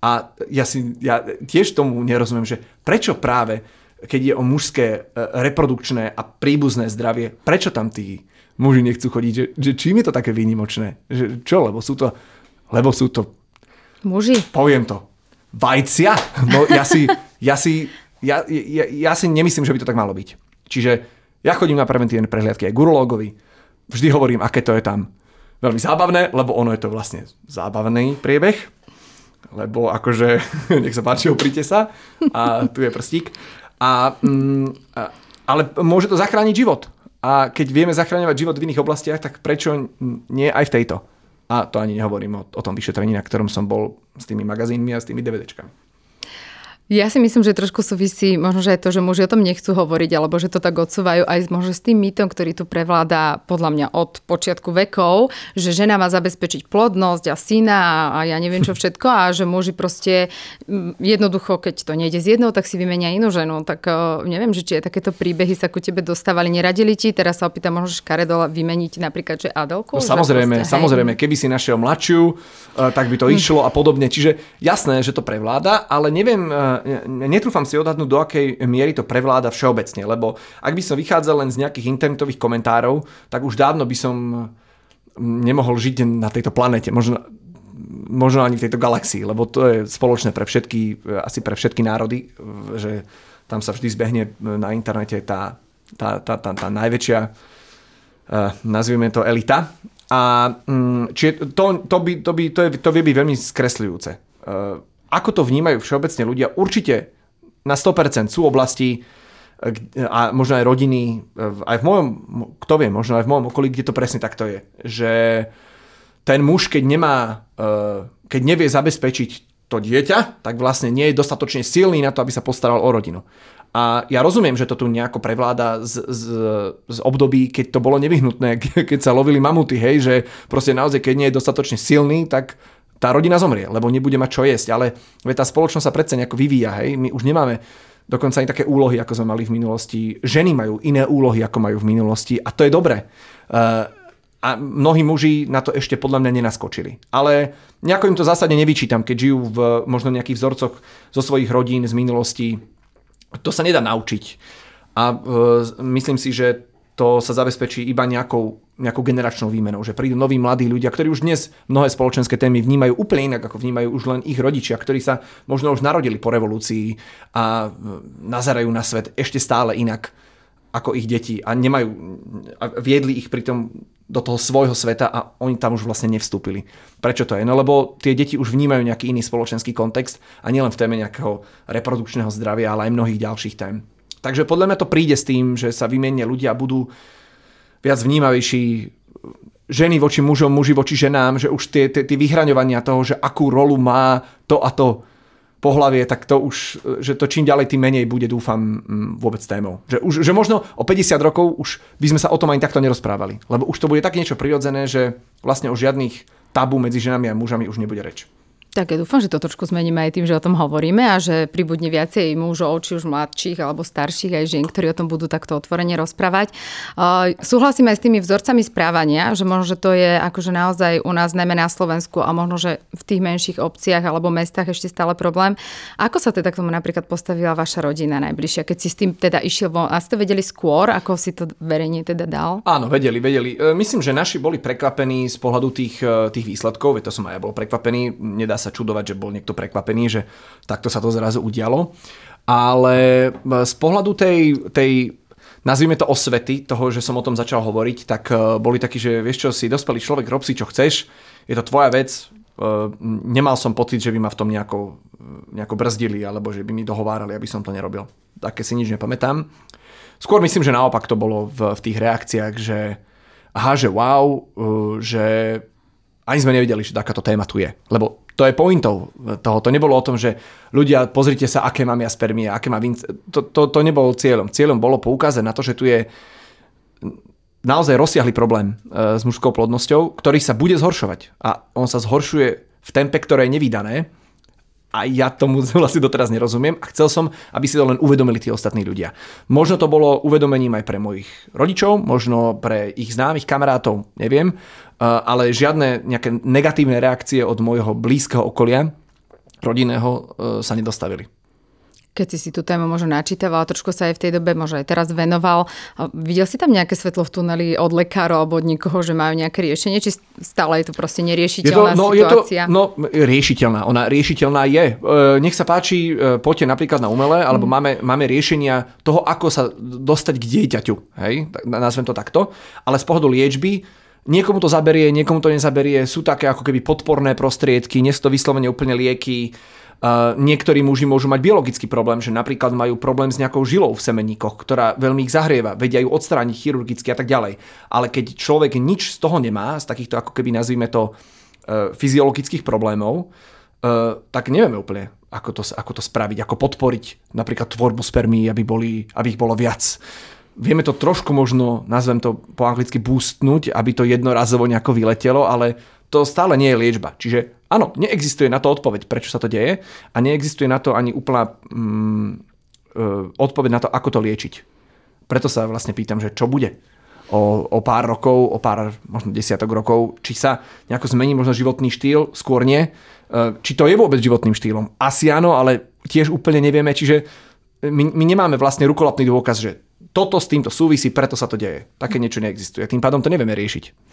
A ja, si, ja tiež tomu nerozumiem, že prečo práve, keď je o mužské e, reprodukčné a príbuzné zdravie, prečo tam tí muži nechcú chodiť? Že, že čím je to také výnimočné? Že, čo? Lebo sú to... Lebo sú to... Muži? Poviem to. Vajcia? No ja si... Ja si, ja, ja, ja si nemyslím, že by to tak malo byť. Čiže ja chodím na preventívne prehliadky aj gurológovi. Vždy hovorím, aké to je tam veľmi zábavné, lebo ono je to vlastne zábavný priebeh lebo akože nech sa páči, oprite sa a tu je prstík. A, mm, ale môže to zachrániť život. A keď vieme zachráňovať život v iných oblastiach, tak prečo nie aj v tejto? A to ani nehovorím o, o tom vyšetrení, na ktorom som bol s tými magazínmi a s tými DVDčkami. Ja si myslím, že trošku súvisí možno, že aj to, že muži o tom nechcú hovoriť, alebo že to tak odsúvajú aj možno s tým mýtom, ktorý tu prevláda podľa mňa od počiatku vekov, že žena má zabezpečiť plodnosť a syna a ja neviem čo všetko a že muži proste jednoducho, keď to nejde z jednou, tak si vymenia inú ženu. Tak e, neviem, že či aj takéto príbehy sa ku tebe dostávali. Neradili ti? Teraz sa opýtam, možno škaredo vymeniť napríklad, že Adelku? No, samozrejme, proste, samozrejme, keby si našiel mladšiu, e, tak by to hm. išlo a podobne. Čiže jasné, že to prevláda, ale neviem, e, netrúfam si odhadnúť, do akej miery to prevláda všeobecne, lebo ak by som vychádzal len z nejakých internetových komentárov, tak už dávno by som nemohol žiť na tejto planete, možno, možno ani v tejto galaxii, lebo to je spoločné pre všetky, asi pre všetky národy, že tam sa vždy zbehne na internete tá, tá, tá, tá, tá najväčšia, uh, nazvime to elita. A um, čiže to, to, by, to, by, to, je, to vie byť veľmi skresľujúce. Ako to vnímajú všeobecne ľudia, určite na 100% sú oblasti a možno aj rodiny, aj v mojom, kto vie, možno aj v mojom okolí, kde to presne takto je. Že ten muž, keď nemá, keď nevie zabezpečiť to dieťa, tak vlastne nie je dostatočne silný na to, aby sa postaral o rodinu. A ja rozumiem, že to tu nejako prevláda z, z, z období, keď to bolo nevyhnutné, keď sa lovili mamuty, hej, že proste naozaj, keď nie je dostatočne silný, tak tá rodina zomrie, lebo nebude mať čo jesť. Ale tá spoločnosť sa predsa nejako vyvíja. Hej? My už nemáme dokonca ani také úlohy, ako sme mali v minulosti. Ženy majú iné úlohy, ako majú v minulosti a to je dobré. Uh, a mnohí muži na to ešte podľa mňa nenaskočili. Ale nejako im to zásadne nevyčítam, keď žijú v možno nejakých vzorcoch zo svojich rodín z minulosti. To sa nedá naučiť. A uh, myslím si, že to sa zabezpečí iba nejakou, nejakou generačnou výmenou, že prídu noví mladí ľudia, ktorí už dnes mnohé spoločenské témy vnímajú úplne inak, ako vnímajú už len ich rodičia, ktorí sa možno už narodili po revolúcii a nazerajú na svet ešte stále inak. ako ich deti a nemajú, a viedli ich pritom do toho svojho sveta a oni tam už vlastne nevstúpili. Prečo to je? No lebo tie deti už vnímajú nejaký iný spoločenský kontext a nielen v téme nejakého reprodukčného zdravia, ale aj mnohých ďalších tém. Takže podľa mňa to príde s tým, že sa vymenia ľudia a budú viac vnímavejší ženy voči mužom, muži voči ženám, že už tie, tie, tie vyhraňovania toho, že akú rolu má to a to pohlavie, tak to už, že to čím ďalej, tým menej bude, dúfam, mm, vôbec témou. Že, už, že možno o 50 rokov už by sme sa o tom ani takto nerozprávali. Lebo už to bude tak niečo prirodzené, že vlastne o žiadnych tabu medzi ženami a mužami už nebude reč. Tak ja dúfam, že to trošku zmeníme aj tým, že o tom hovoríme a že pribudne viacej mužov, či už mladších alebo starších aj žien, ktorí o tom budú takto otvorene rozprávať. Uh, súhlasím aj s tými vzorcami správania, že možno, že to je akože naozaj u nás, najmä na Slovensku a možno, že v tých menších obciach alebo mestách ešte stále problém. Ako sa teda k tomu napríklad postavila vaša rodina najbližšia, keď si s tým teda išiel von? A ste vedeli skôr, ako si to verejne teda dal? Áno, vedeli, vedeli. E, myslím, že naši boli prekvapení z pohľadu tých, e, tých výsledkov, veď to som aj ja bol prekvapený. Nedá sa čudovať, že bol niekto prekvapený, že takto sa to zrazu udialo. Ale e, z pohľadu tej, tej nazvime to osvety, toho, že som o tom začal hovoriť, tak e, boli takí, že vieš čo, si dospelý človek, rob si čo chceš, je to tvoja vec, e, nemal som pocit, že by ma v tom nejako, nejako brzdili, alebo že by mi dohovárali, aby som to nerobil. Také si nič nepamätám. Skôr myslím, že naopak to bolo v, v tých reakciách, že aha, že wow, že ani sme nevedeli, že takáto téma tu je. Lebo to je pointou toho. To nebolo o tom, že ľudia, pozrite sa, aké mám ja spermie, aké má vinc... To, to, to nebolo cieľom. Cieľom bolo poukázať na to, že tu je naozaj rozsiahly problém e, s mužskou plodnosťou, ktorý sa bude zhoršovať. A on sa zhoršuje v tempe, ktoré je nevydané. A ja tomu vlastne doteraz nerozumiem a chcel som, aby si to len uvedomili tí ostatní ľudia. Možno to bolo uvedomením aj pre mojich rodičov, možno pre ich známych kamarátov, neviem, ale žiadne nejaké negatívne reakcie od môjho blízkeho okolia, rodinného, e, sa nedostavili keď si si tú tému možno načítaval, trošku sa aj v tej dobe možno aj teraz venoval. Videl si tam nejaké svetlo v tuneli od lekárov alebo od nikoho, že majú nejaké riešenie, či stále je to proste neriešiteľná je to, no, situácia? Je to, no, riešiteľná. Ona riešiteľná je. E, nech sa páči, e, poďte napríklad na umelé, alebo mm. máme, máme riešenia toho, ako sa dostať k dieťaťu. Hej? Nazvem to takto. Ale z pohľadu liečby Niekomu to zaberie, niekomu to nezaberie, sú také ako keby podporné prostriedky, nie sú to vyslovene úplne lieky. Uh, niektorí muži môžu mať biologický problém, že napríklad majú problém s nejakou žilou v semeníkoch, ktorá veľmi ich zahrieva, vedia ju odstrániť chirurgicky a tak ďalej. Ale keď človek nič z toho nemá, z takýchto ako keby nazvime to uh, fyziologických problémov, uh, tak nevieme úplne, ako to, ako to spraviť, ako podporiť napríklad tvorbu spermí, aby, boli, aby ich bolo viac vieme to trošku možno, nazvem to po anglicky boostnúť, aby to jednorazovo nejako vyletelo, ale to stále nie je liečba. Čiže áno, neexistuje na to odpoveď, prečo sa to deje a neexistuje na to ani úplná mm, e, odpoveď na to, ako to liečiť. Preto sa vlastne pýtam, že čo bude o, o pár rokov, o pár možno desiatok rokov, či sa nejako zmení možno životný štýl, skôr nie. E, či to je vôbec životným štýlom? Asi áno, ale tiež úplne nevieme, čiže my, my nemáme vlastne rukolapný dôkaz, že toto s týmto súvisí, preto sa to deje. Také niečo neexistuje. Tým pádom to nevieme riešiť.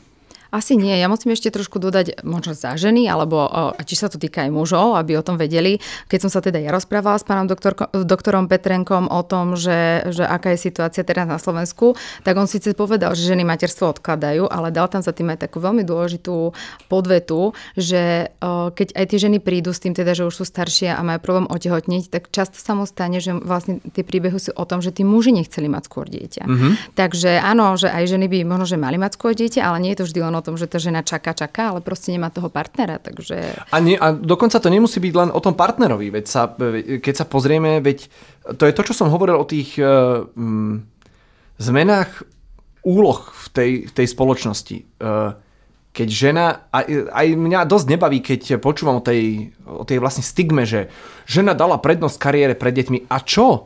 Asi nie. Ja musím ešte trošku dodať možno za ženy, alebo či sa to týka aj mužov, aby o tom vedeli. Keď som sa teda ja rozprávala s pánom doktor, doktorom Petrenkom o tom, že, že aká je situácia teraz na Slovensku, tak on síce povedal, že ženy materstvo odkladajú, ale dal tam za tým aj takú veľmi dôležitú podvetu, že keď aj tie ženy prídu s tým teda, že už sú staršie a majú problém otehotniť, tak často sa mu stane, že vlastne tie príbehy sú o tom, že tí muži nechceli mať skôr dieťa. Mm-hmm. Takže áno, že aj ženy by možno, že mali mať skôr dieťa, ale nie je to vždy len o tom, že tá žena čaká, čaká, ale proste nemá toho partnera, takže... A, nie, a dokonca to nemusí byť len o tom partnerovi, veď sa, keď sa pozrieme, veď to je to, čo som hovoril o tých uh, zmenách úloh v tej, v tej spoločnosti. Uh, keď žena, aj, aj mňa dosť nebaví, keď počúvam o tej, o tej vlastne stigme, že žena dala prednosť kariére pred deťmi. A čo?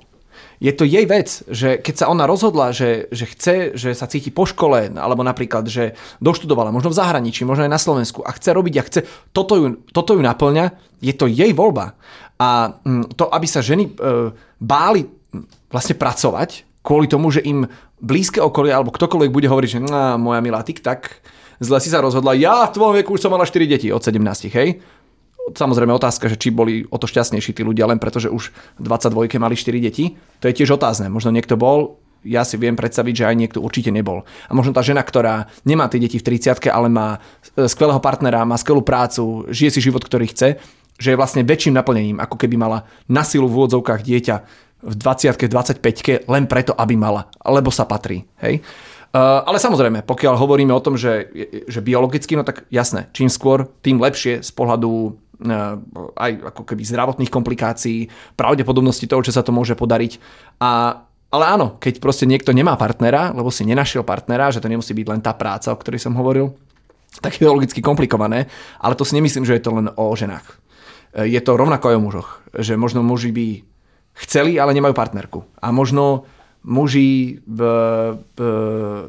Je to jej vec, že keď sa ona rozhodla, že, že chce, že sa cíti po škole, alebo napríklad, že doštudovala, možno v zahraničí, možno aj na Slovensku a chce robiť a chce, toto ju, toto ju naplňa, je to jej voľba. A mm, to, aby sa ženy e, báli vlastne pracovať, kvôli tomu, že im blízke okolie alebo ktokoľvek bude hovoriť, že moja milá, tik tak, zle si sa rozhodla, ja v tvojom veku už som mala 4 deti od 17, hej? Samozrejme otázka, že či boli o to šťastnejší tí ľudia len preto, že už 22 mali 4 deti. To je tiež otázne. Možno niekto bol, ja si viem predstaviť, že aj niekto určite nebol. A možno tá žena, ktorá nemá tie deti v 30 ale má e, skvelého partnera, má skvelú prácu, žije si život, ktorý chce, že je vlastne väčším naplnením, ako keby mala na silu v úvodzovkách dieťa v 20 25 len preto, aby mala, lebo sa patrí. Hej? Uh, ale samozrejme, pokiaľ hovoríme o tom, že, že biologicky, no tak jasné, čím skôr, tým lepšie z pohľadu aj ako keby zdravotných komplikácií, pravdepodobnosti toho, že sa to môže podariť. A, ale áno, keď proste niekto nemá partnera, lebo si nenašiel partnera, že to nemusí byť len tá práca, o ktorej som hovoril, tak je to logicky komplikované, ale to si nemyslím, že je to len o ženách. Uh, je to rovnako aj o mužoch, že možno muži by chceli, ale nemajú partnerku. A možno muži b, b,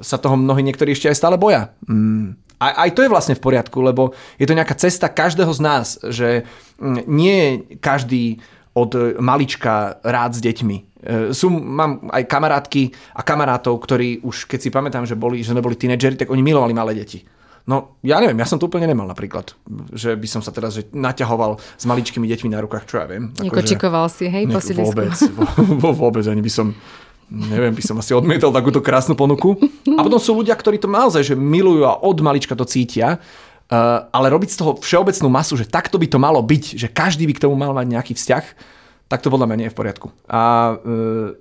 sa toho mnohí niektorí ešte aj stále boja. Mm. A, aj to je vlastne v poriadku, lebo je to nejaká cesta každého z nás, že mm, nie každý od malička rád s deťmi. E, sú, mám aj kamarátky a kamarátov, ktorí už, keď si pamätám, že, boli, že boli tínedžeri, tak oni milovali malé deti. No, ja neviem, ja som to úplne nemal napríklad, že by som sa teraz že naťahoval s maličkými deťmi na rukách, čo ja viem. Nekočikoval si, hej, po Vôbec, vôbec, ani by som neviem, by som asi odmietal takúto krásnu ponuku. A potom sú ľudia, ktorí to naozaj že milujú a od malička to cítia. Uh, ale robiť z toho všeobecnú masu, že takto by to malo byť, že každý by k tomu mal mať nejaký vzťah, tak to podľa mňa nie je v poriadku. A, uh,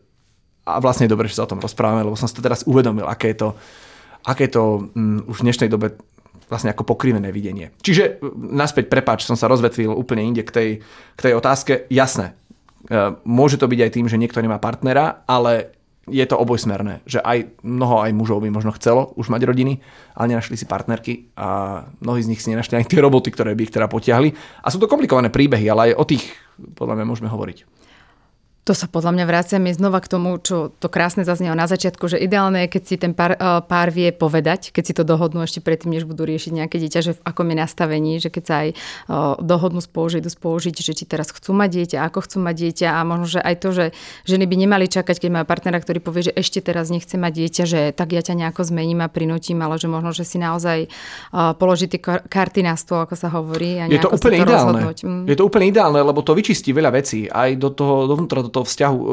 a vlastne je dobré, že sa o tom rozprávame, lebo som si to teraz uvedomil, aké je to, aké je to um, už v dnešnej dobe vlastne ako pokrivené videnie. Čiže naspäť, prepáč, som sa rozvetvil úplne inde k tej, k tej otázke. Jasné, môže to byť aj tým, že niekto nemá partnera, ale je to obojsmerné, že aj mnoho aj mužov by možno chcelo už mať rodiny, ale nenašli si partnerky a mnohí z nich si nenašli aj tie roboty, ktoré by ich teda potiahli. A sú to komplikované príbehy, ale aj o tých podľa mňa môžeme hovoriť. To sa podľa mňa vraciame znova k tomu, čo to krásne zaznelo na začiatku, že ideálne je, keď si ten pár, eh, pár vie povedať, keď si to dohodnú ešte predtým, než budú riešiť nejaké dieťa, že v akom je nastavení, že keď sa aj eh, dohodnú spolu, že idú spolužiť, že či teraz chcú mať dieťa, ako chcú mať dieťa a možno, že aj to, že ženy by nemali čakať, keď majú partnera, ktorý povie, že ešte teraz nechce mať dieťa, že tak ja ťa nejako zmením a prinútim, ale že možno, že si naozaj eh, položí tie karty na stôl, ako sa hovorí. A je to úplne to ideálne. Mm. Je to úplne ideálne, lebo to vyčistí veľa vecí aj do toho, dovnútra do toho vzťahu. E,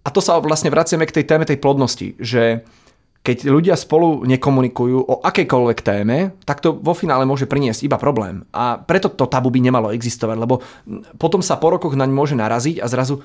a to sa vlastne vraciame k tej téme tej plodnosti, že keď ľudia spolu nekomunikujú o akejkoľvek téme, tak to vo finále môže priniesť iba problém. A preto to tabu by nemalo existovať, lebo potom sa po rokoch naň môže naraziť a zrazu,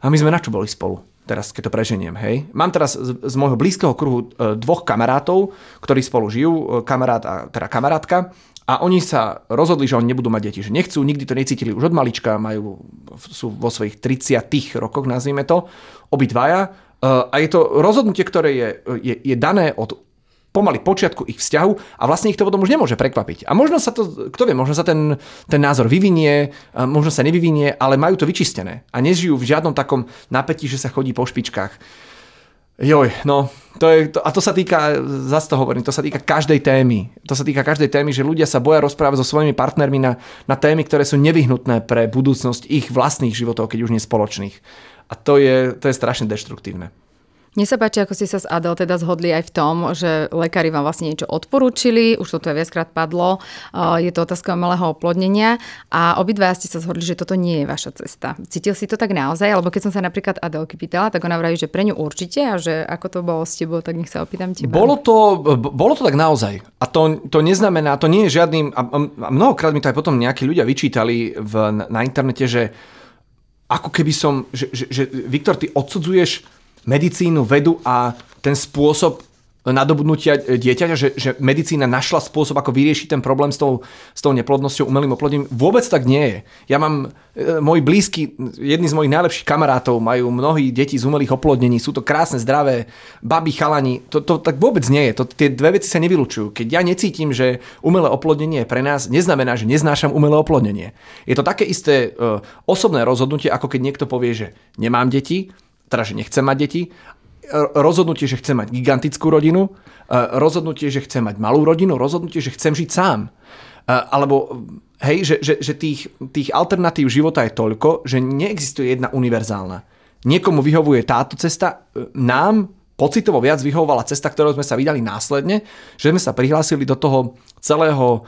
a my sme na čo boli spolu? Teraz, keď to preženiem, hej. Mám teraz z, z môjho blízkeho kruhu e, dvoch kamarátov, ktorí spolu žijú, e, kamarát a teda kamarátka, a oni sa rozhodli, že oni nebudú mať deti, že nechcú, nikdy to necítili už od malička, majú, sú vo svojich 30 rokoch, nazvime to, obidvaja. E, a je to rozhodnutie, ktoré je, je, je dané od pomaly počiatku ich vzťahu a vlastne ich to potom už nemôže prekvapiť. A možno sa to, kto vie, možno sa ten, ten názor vyvinie, možno sa nevyvinie, ale majú to vyčistené a nežijú v žiadnom takom napätí, že sa chodí po špičkách. Joj, no, to je, to, a to sa týka, zase to hovorím, to sa týka každej témy. To sa týka každej témy, že ľudia sa boja rozprávať so svojimi partnermi na, na témy, ktoré sú nevyhnutné pre budúcnosť ich vlastných životov, keď už nie spoločných. A to je, to je strašne deštruktívne. Mne sa páči, ako ste sa s Adel teda zhodli aj v tom, že lekári vám vlastne niečo odporúčili, už toto je viackrát padlo, je to otázka malého oplodnenia a obidva ste sa zhodli, že toto nie je vaša cesta. Cítil si to tak naozaj? Lebo keď som sa napríklad Adelky pýtala, tak ona vraví, že pre ňu určite a že ako to bolo s tebou, tak nech sa opýtam teba. Bolo to, bolo to tak naozaj. A to, to neznamená, to nie je žiadnym, a mnohokrát mi to aj potom nejakí ľudia vyčítali v, na internete, že ako keby som, že, že, že Viktor, ty odsudzuješ medicínu, vedu a ten spôsob nadobudnutia dieťaťa, že, že medicína našla spôsob, ako vyriešiť ten problém s tou, s tou neplodnosťou, umelým oplodnením. Vôbec tak nie je. Ja mám, e, môj blízky, jedni z mojich najlepších kamarátov majú mnohí deti z umelých oplodnení, sú to krásne, zdravé, baby, chalani. To, to tak vôbec nie je. To, tie dve veci sa nevylučujú. Keď ja necítim, že umelé oplodnenie je pre nás, neznamená, že neznášam umelé oplodnenie. Je to také isté e, osobné rozhodnutie, ako keď niekto povie, že nemám deti, teda, že nechcem mať deti, rozhodnutie, že chcem mať gigantickú rodinu, rozhodnutie, že chcem mať malú rodinu, rozhodnutie, že chcem žiť sám. Alebo hej, že, že, že tých, tých alternatív života je toľko, že neexistuje jedna univerzálna. Niekomu vyhovuje táto cesta, nám pocitovo viac vyhovovala cesta, ktorou sme sa vydali následne, že sme sa prihlásili do toho celého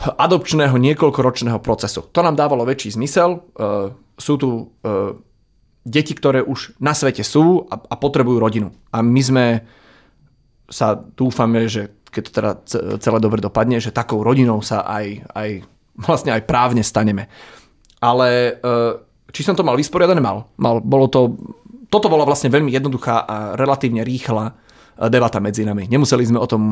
adopčného niekoľkoročného procesu. To nám dávalo väčší zmysel. Sú tu deti, ktoré už na svete sú a, a potrebujú rodinu. A my sme sa dúfame, že keď to teda celé dobre dopadne, že takou rodinou sa aj, aj vlastne aj právne staneme. Ale e, či som to mal vysporiadané? Mal. mal bolo to, toto bola vlastne veľmi jednoduchá a relatívne rýchla debata medzi nami. Nemuseli sme o tom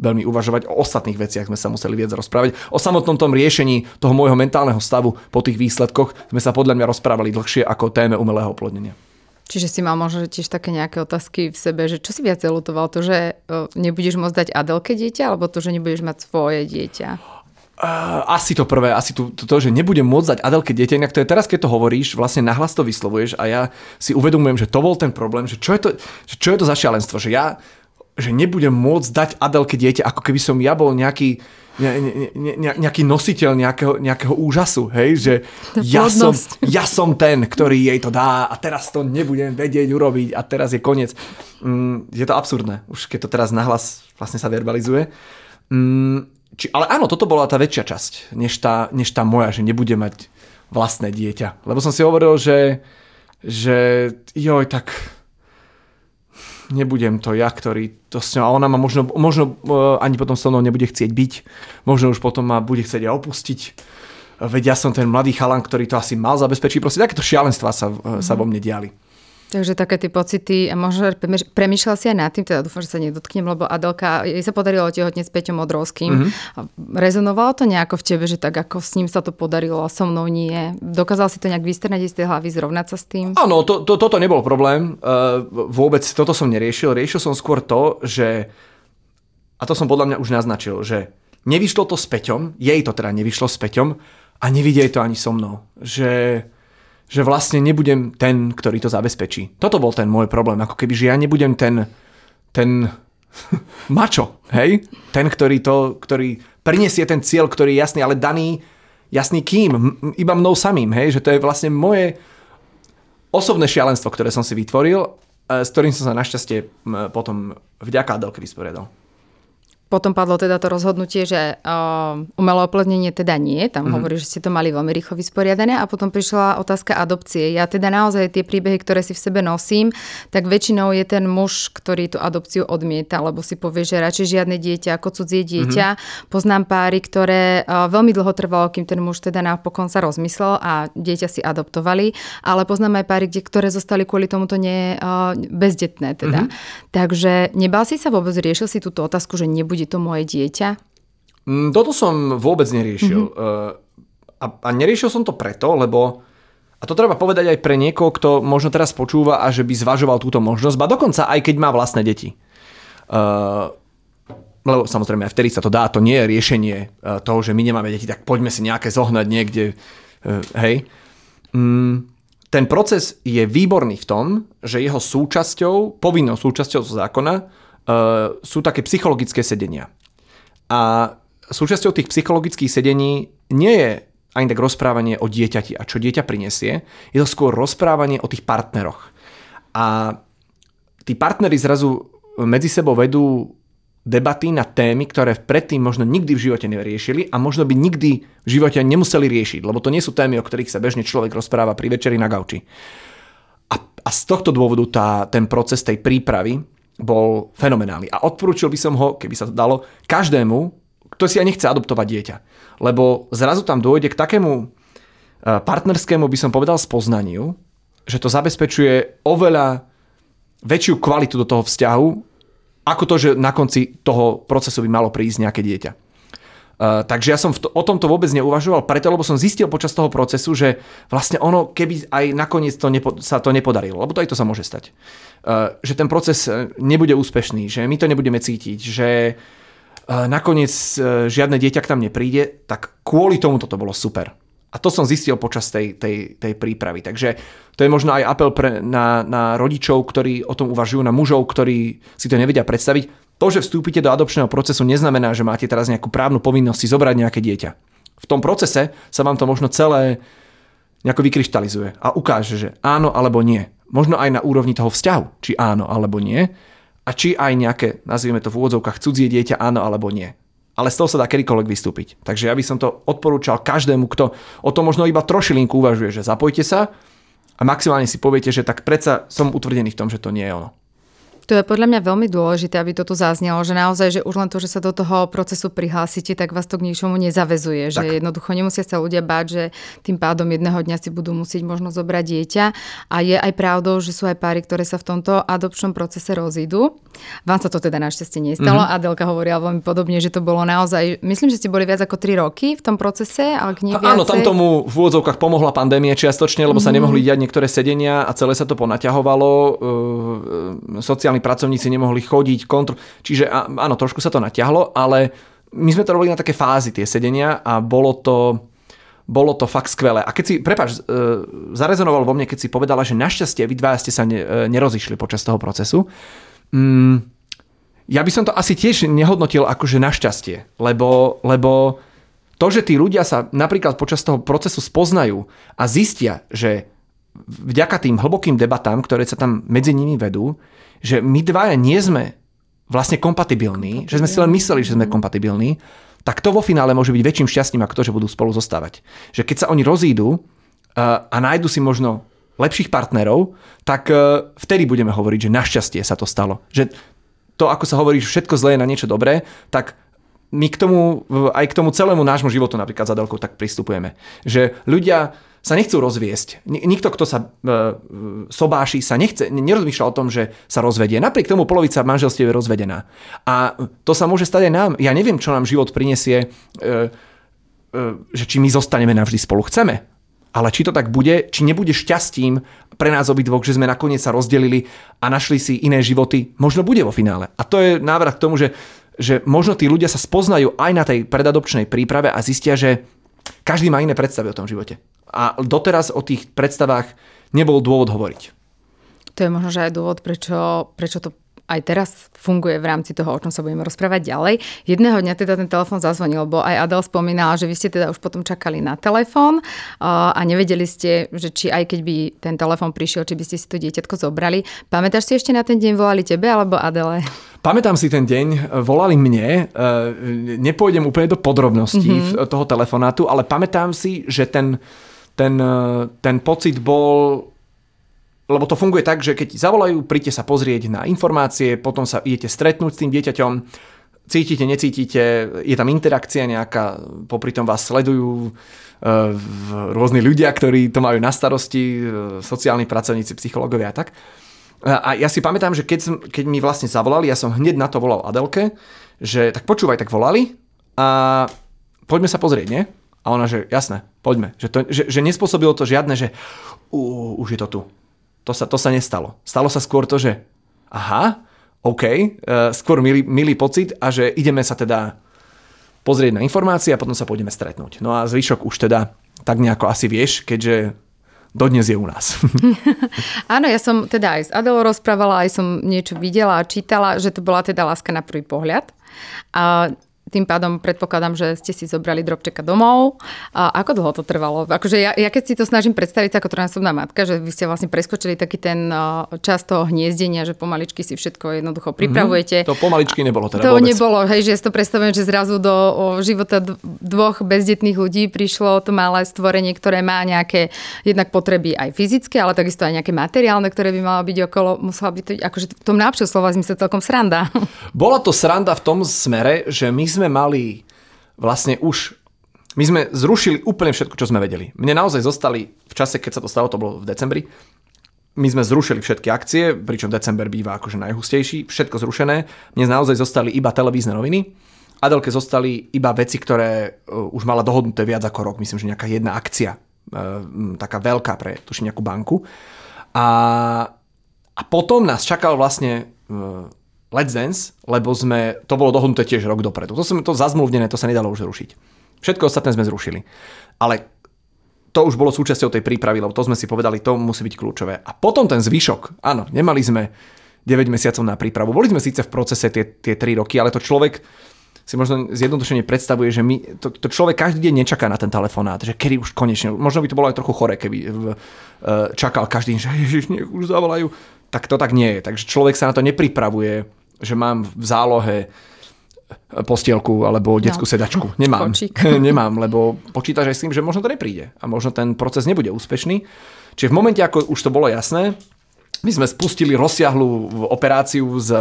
veľmi uvažovať, o ostatných veciach sme sa museli viac rozprávať. O samotnom tom riešení toho môjho mentálneho stavu po tých výsledkoch sme sa podľa mňa rozprávali dlhšie ako téme umelého oplodnenia. Čiže si mal možno tiež také nejaké otázky v sebe, že čo si viac lutoval? To, že nebudeš môcť dať Adelke dieťa, alebo to, že nebudeš mať svoje dieťa? Uh, asi to prvé, asi to, to, to, že nebudem môcť dať Adelke dieťa, inak to je teraz, keď to hovoríš, vlastne nahlas to vyslovuješ a ja si uvedomujem, že to bol ten problém, že čo je to, že čo je to za šialenstvo, že ja že nebudem môcť dať Adelke dieťa, ako keby som ja bol nejaký, ne, ne, ne, nejaký nositeľ nejakého, nejakého úžasu, hej, že ja som, ja som ten, ktorý jej to dá a teraz to nebudem vedieť urobiť a teraz je koniec. Mm, je to absurdné, už keď to teraz nahlas vlastne sa verbalizuje. Mm, či, ale áno, toto bola tá väčšia časť, než tá, než tá moja, že nebude mať vlastné dieťa. Lebo som si hovoril, že, že joj, tak nebudem to ja, ktorý to s ňou, a ona ma možno, možno uh, ani potom so mnou nebude chcieť byť, možno už potom ma bude chcieť aj opustiť. Veď ja som ten mladý chalan, ktorý to asi mal zabezpečiť. Proste takéto šialenstva sa, uh, sa vo mne diali. Takže také tie pocity, a možno premýšľal si aj nad tým, teda dúfam, že sa nedotknem, lebo Adelka, jej sa podarilo tehotnieť s Peťom Odrovským. Mm-hmm. Rezonovalo to nejako v tebe, že tak ako s ním sa to podarilo a so mnou nie? Dokázal si to nejak vystrnať z tej hlavy, zrovnať sa s tým? Áno, to, to, toto nebol problém. Uh, vôbec toto som neriešil. Riešil som skôr to, že, a to som podľa mňa už naznačil, že nevyšlo to s Peťom, jej to teda nevyšlo s Peťom a nevidie to ani so mnou. Že že vlastne nebudem ten, ktorý to zabezpečí. Toto bol ten môj problém, ako keby, že ja nebudem ten, ten mačo, hej? Ten, ktorý to, ktorý prinesie ten cieľ, ktorý je jasný, ale daný jasný kým, iba mnou samým, hej? Že to je vlastne moje osobné šialenstvo, ktoré som si vytvoril, e, s ktorým som sa našťastie potom vďaka Adelke vysporiadal. Potom padlo teda to rozhodnutie, že umelé oplodnenie teda nie, tam mm-hmm. hovorí, že ste to mali veľmi rýchlo vysporiadané a potom prišla otázka adopcie. Ja teda naozaj tie príbehy, ktoré si v sebe nosím, tak väčšinou je ten muž, ktorý tú adopciu odmieta, lebo si povie, že radšej žiadne dieťa ako cudzie dieťa. Mm-hmm. Poznám páry, ktoré veľmi dlho trvalo, kým ten muž teda napokon sa rozmyslel a dieťa si adoptovali, ale poznám aj páry, kde, ktoré zostali kvôli tomuto uh, bezdetné teda. Mm-hmm. Takže nebal si sa vôbec, riešil si túto otázku, že nebude bude to moje dieťa? Mm, toto som vôbec neriešil. Mm-hmm. A, a neriešil som to preto, lebo a to treba povedať aj pre niekoho, kto možno teraz počúva a že by zvažoval túto možnosť, ba dokonca aj keď má vlastné deti. Uh, lebo samozrejme aj vtedy sa to dá, to nie je riešenie uh, toho, že my nemáme deti, tak poďme si nejaké zohnať niekde, uh, hej. Mm, ten proces je výborný v tom, že jeho súčasťou, povinnou súčasťou zo zákona sú také psychologické sedenia. A súčasťou tých psychologických sedení nie je ani tak rozprávanie o dieťati a čo dieťa prinesie, je to skôr rozprávanie o tých partneroch. A tí partnery zrazu medzi sebou vedú debaty na témy, ktoré predtým možno nikdy v živote neriešili a možno by nikdy v živote nemuseli riešiť, lebo to nie sú témy, o ktorých sa bežne človek rozpráva pri večeri na gauči. A, a z tohto dôvodu tá, ten proces tej prípravy bol fenomenálny. A odporúčil by som ho, keby sa to dalo, každému, kto si aj nechce adoptovať dieťa. Lebo zrazu tam dôjde k takému e, partnerskému, by som povedal, spoznaniu, že to zabezpečuje oveľa väčšiu kvalitu do toho vzťahu, ako to, že na konci toho procesu by malo prísť nejaké dieťa. Uh, takže ja som v to, o tomto vôbec neuvažoval, preto lebo som zistil počas toho procesu, že vlastne ono, keby aj nakoniec to nepo, sa to nepodarilo, lebo to aj to sa môže stať, že ten proces e, nebude úspešný, že my to nebudeme cítiť, že uh, nakoniec uh, žiadne dieťa k nám nepríde, tak kvôli tomu toto bolo super. A to som zistil počas tej, tej, tej prípravy. Takže to je možno aj apel pre, na, na rodičov, ktorí o tom uvažujú, na mužov, ktorí si to nevedia predstaviť to, že vstúpite do adopčného procesu, neznamená, že máte teraz nejakú právnu povinnosť si zobrať nejaké dieťa. V tom procese sa vám to možno celé nejako vykryštalizuje a ukáže, že áno alebo nie. Možno aj na úrovni toho vzťahu, či áno alebo nie. A či aj nejaké, nazvieme to v úvodzovkách, cudzie dieťa, áno alebo nie. Ale z toho sa dá kedykoľvek vystúpiť. Takže ja by som to odporúčal každému, kto o tom možno iba trošilinku uvažuje, že zapojte sa a maximálne si poviete, že tak predsa som utvrdený v tom, že to nie je ono. To je podľa mňa veľmi dôležité, aby toto zaznelo, že naozaj, že už len to, že sa do toho procesu prihlásite, tak vás to k ničomu nezavezuje. Tak. Že jednoducho nemusia sa ľudia báť, že tým pádom jedného dňa si budú musieť možno zobrať dieťa. A je aj pravdou, že sú aj páry, ktoré sa v tomto adopčnom procese rozídu. Vám sa to teda našťastie nestalo. Mm-hmm. Adelka hovorila veľmi podobne, že to bolo naozaj, myslím, že ste boli viac ako 3 roky v tom procese, ale k Áno, tam tomu v úvodzovkách pomohla pandémia čiastočne, lebo mm-hmm. sa mhm. nemohli diať niektoré sedenia a celé sa to ponaťahovalo. E, sociálne sociálni pracovníci nemohli chodiť, kontro... Čiže áno, trošku sa to natiahlo, ale my sme to robili na také fázy tie sedenia a bolo to, bolo to fakt skvelé. A keď si, prepáč, e, zarezonoval vo mne, keď si povedala, že našťastie vy dva ste sa e, nerozišli počas toho procesu. Mm, ja by som to asi tiež nehodnotil ako že našťastie, lebo, lebo to, že tí ľudia sa napríklad počas toho procesu spoznajú a zistia, že vďaka tým hlbokým debatám, ktoré sa tam medzi nimi vedú, že my dvaja nie sme vlastne kompatibilní, že sme si len mysleli, že sme kompatibilní, tak to vo finále môže byť väčším šťastím ako to, že budú spolu zostávať. Že keď sa oni rozídu uh, a nájdu si možno lepších partnerov, tak uh, vtedy budeme hovoriť, že našťastie sa to stalo. Že to, ako sa hovorí, že všetko zlé je na niečo dobré, tak my k tomu, aj k tomu celému nášmu životu napríklad za Delkou tak pristupujeme. Že ľudia sa nechcú rozviesť. Nikto, kto sa e, sobáši, sa nechce, nerozmýšľa o tom, že sa rozvedie. Napriek tomu polovica manželstiev je rozvedená. A to sa môže stať aj nám. Ja neviem, čo nám život prinesie, e, e, že či my zostaneme navždy spolu. Chceme. Ale či to tak bude, či nebude šťastím pre nás obidvoch, že sme nakoniec sa rozdelili a našli si iné životy, možno bude vo finále. A to je návrh k tomu, že, že možno tí ľudia sa spoznajú aj na tej predadopčnej príprave a zistia, že každý má iné predstavy o tom živote. A doteraz o tých predstavách nebol dôvod hovoriť. To je možno, že aj dôvod, prečo, prečo to aj teraz funguje v rámci toho, o čom sa budeme rozprávať ďalej. Jedného dňa teda ten telefón zazvonil, lebo aj Adel spomínala, že vy ste teda už potom čakali na telefón a nevedeli ste, že či aj keď by ten telefón prišiel, či by ste si to dieťatko zobrali. Pamätáš si ešte na ten deň volali tebe alebo Adele? Pamätám si ten deň, volali mne, e, nepôjdem úplne do podrobností mm-hmm. toho telefonátu, ale pamätám si, že ten, ten, e, ten pocit bol lebo to funguje tak, že keď zavolajú, príďte sa pozrieť na informácie, potom sa idete stretnúť s tým dieťaťom, cítite, necítite, je tam interakcia nejaká, popri tom vás sledujú uh, rôzni ľudia, ktorí to majú na starosti, uh, sociálni pracovníci, psychológovia a tak. A ja si pamätám, že keď, keď mi vlastne zavolali, ja som hneď na to volal Adelke, že tak počúvaj, tak volali a poďme sa pozrieť, nie? A ona, že jasné, poďme. Že, to, že, že nespôsobilo to žiadne, že uh, už je to tu. To sa, to sa nestalo. Stalo sa skôr to, že aha, OK, uh, skôr milý, milý pocit a že ideme sa teda pozrieť na informácie a potom sa pôjdeme stretnúť. No a zvyšok už teda tak nejako asi vieš, keďže dodnes je u nás. Áno, ja som teda aj s Adelou rozprávala, aj som niečo videla a čítala, že to bola teda láska na prvý pohľad. A tým pádom predpokladám, že ste si zobrali drobčeka domov. A ako dlho to trvalo? Akože ja, ja keď si to snažím predstaviť ako trojnásobná matka, že vy ste vlastne preskočili taký ten čas toho hniezdenia, že pomaličky si všetko jednoducho mhm. pripravujete. Mm-hmm. To pomaličky nebolo teda To vôbec. nebolo, hej, že ja si to predstavujem, že zrazu do života dvoch bezdetných ľudí prišlo to malé stvorenie, ktoré má nejaké jednak potreby aj fyzické, ale takisto aj nejaké materiálne, ktoré by malo byť okolo. Musela byť to, akože v tom najlepšom slova zmysle celkom sranda. Bola to sranda v tom smere, že my sme mali vlastne už my sme zrušili úplne všetko, čo sme vedeli. Mne naozaj zostali v čase, keď sa to stalo, to bolo v decembri, my sme zrušili všetky akcie, pričom december býva akože najhustejší, všetko zrušené. Mne naozaj zostali iba televízne noviny. Adelke zostali iba veci, ktoré uh, už mala dohodnuté viac ako rok. Myslím, že nejaká jedna akcia, uh, taká veľká pre tuším nejakú banku. A, a potom nás čakal vlastne uh, Let's Dance, lebo sme, to bolo dohodnuté tiež rok dopredu. To sme to zazmluvnené, to sa nedalo už zrušiť. Všetko ostatné sme zrušili. Ale to už bolo súčasťou tej prípravy, lebo to sme si povedali, to musí byť kľúčové. A potom ten zvyšok, áno, nemali sme 9 mesiacov na prípravu. Boli sme síce v procese tie, tie 3 roky, ale to človek si možno zjednodušene predstavuje, že my, to, to človek každý deň nečaká na ten telefonát, že kedy už konečne, možno by to bolo aj trochu chore, keby v, uh, čakal každý deň, že ježiš, nech už zavolajú. Tak to tak nie je. Takže človek sa na to nepripravuje že mám v zálohe postielku alebo detskú no. sedačku. Nemám. Nemám, lebo počítaš aj s tým, že možno to nepríde a možno ten proces nebude úspešný. Čiže v momente, ako už to bolo jasné, my sme spustili rozsiahlu operáciu s,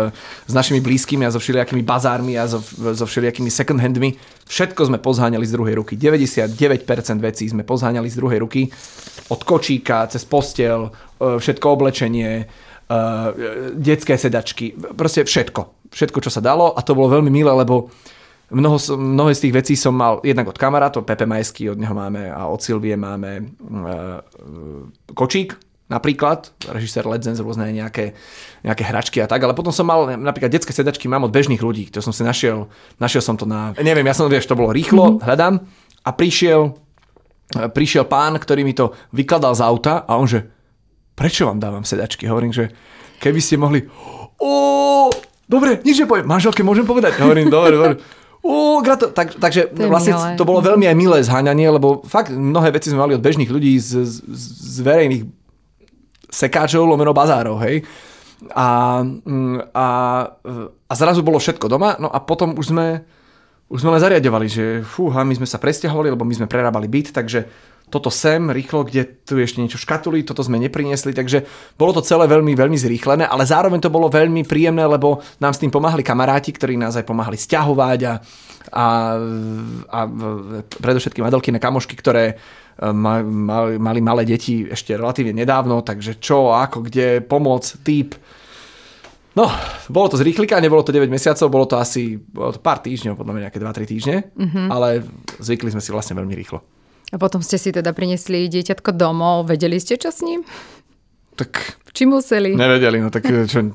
s našimi blízkymi a so všelijakými bazármi a so, so všelijakými second handmi. Všetko sme pozháňali z druhej ruky. 99% vecí sme pozháňali z druhej ruky. Od kočíka, cez postel, e, všetko oblečenie, e, detské sedačky, proste všetko. Všetko, čo sa dalo. A to bolo veľmi milé, lebo mnoho, mnohé z tých vecí som mal jednak od kamarátov, Pepe Majsky, od neho máme a od Silvie máme uh, kočík, napríklad, režisér Let's Dance, rôzne nejaké, nejaké hračky a tak, ale potom som mal napríklad detské sedačky, mám od bežných ľudí, to som si našiel, našiel som to na, neviem, ja som, vieš, to bolo rýchlo, mm-hmm. hľadám. A prišiel, prišiel pán, ktorý mi to vykladal z auta a on že, prečo vám dávam sedačky? Hovorím, že keby ste mohli, o, dobre, nič nepoviem, manželke môžem povedať? Hovorím, dobre, dobre. Ó, grato- tak, takže to vlastne milé. to bolo veľmi aj milé zháňanie, lebo fakt mnohé veci sme mali od bežných ľudí z, z, z verejných sekáčov, lomeno bazárov, hej. A, mm, a, a zrazu bolo všetko doma, no a potom už sme, už sme len zariadovali, že fúha, my sme sa presťahovali, lebo my sme prerábali byt, takže toto sem, rýchlo, kde tu ešte niečo škatuli, toto sme nepriniesli, takže bolo to celé veľmi, veľmi zrýchlené, ale zároveň to bolo veľmi príjemné, lebo nám s tým pomáhali kamaráti, ktorí nás aj pomáhali stiahovať a, a, a predovšetkým Adelkine kamošky, ktoré mali, mali malé deti ešte relatívne nedávno, takže čo, ako, kde, pomoc, typ. No, bolo to z rýchlika, nebolo to 9 mesiacov, bolo to asi bolo to pár týždňov, podľa mňa nejaké 2-3 týždne, mm-hmm. ale zvykli sme si vlastne veľmi rýchlo. A potom ste si teda priniesli dieťatko domov, vedeli ste čo s ním? Tak... Či museli? Nevedeli, no tak čo...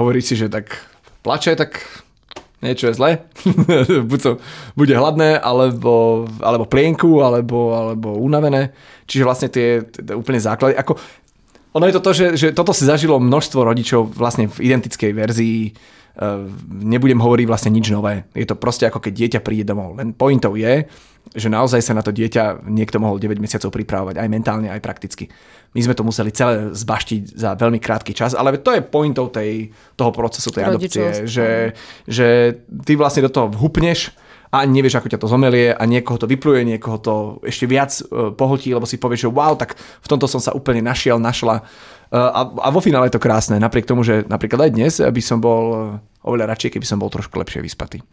Hovorí si, že tak plače, tak niečo je zle, buď to bude hladné, alebo, alebo plienku, alebo, alebo unavené. Čiže vlastne tie, tie úplne základy. Ako, ono je to to, že, že toto si zažilo množstvo rodičov vlastne v identickej verzii. E, nebudem hovoriť vlastne nič nové. Je to proste ako keď dieťa príde domov. Len pointou je, že naozaj sa na to dieťa niekto mohol 9 mesiacov pripravovať aj mentálne, aj prakticky. My sme to museli celé zbaštiť za veľmi krátky čas, ale to je pointou tej, toho procesu tej adopcie, že, že ty vlastne do toho vhupneš a nevieš, ako ťa to zomelie a niekoho to vypluje, niekoho to ešte viac e, pohltí, lebo si povieš, že wow, tak v tomto som sa úplne našiel, našla. E, a, a vo finále je to krásne, napriek tomu, že napríklad aj dnes by som bol oveľa radšej, keby som bol trošku lepšie vyspatý.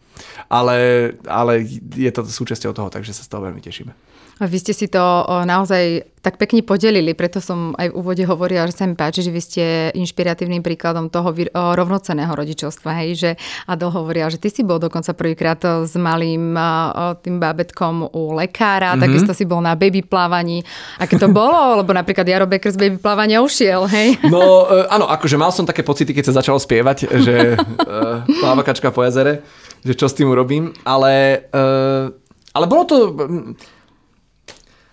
Ale, ale je to súčasťou toho, takže sa z toho veľmi tešíme. Vy ste si to naozaj tak pekne podelili, preto som aj v úvode hovorila, že sa mi páči, že vy ste inšpiratívnym príkladom toho rovnoceného rodičovstva, hej, že Adel hovorila, že ty si bol dokonca prvýkrát s malým tým bábetkom u lekára, mm-hmm. takisto si bol na baby plávaní. Aké to bolo? Lebo napríklad Jaro Becker z baby plávania ušiel, hej? No e, áno, akože mal som také pocity, keď sa začalo spievať, že uh, plávakačka po jazere, že čo s tým urobím, ale, uh, ale bolo to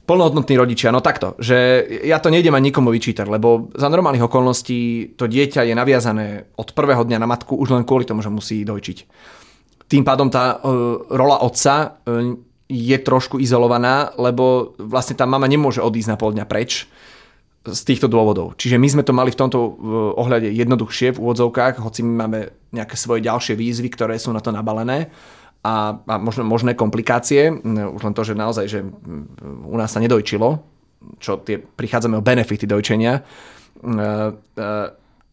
plnohodnotní rodičia, no takto, že ja to nejdem ani nikomu vyčítať, lebo za normálnych okolností to dieťa je naviazané od prvého dňa na matku už len kvôli tomu, že musí dojčiť. Tým pádom tá uh, rola otca uh, je trošku izolovaná, lebo vlastne tá mama nemôže odísť na pol dňa preč z týchto dôvodov. Čiže my sme to mali v tomto uh, ohľade jednoduchšie v úvodzovkách, hoci my máme nejaké svoje ďalšie výzvy, ktoré sú na to nabalené a, a možno možné komplikácie. Už len to, že naozaj, že u nás sa nedojčilo, čo tie, prichádzame o benefity dojčenia. E, e,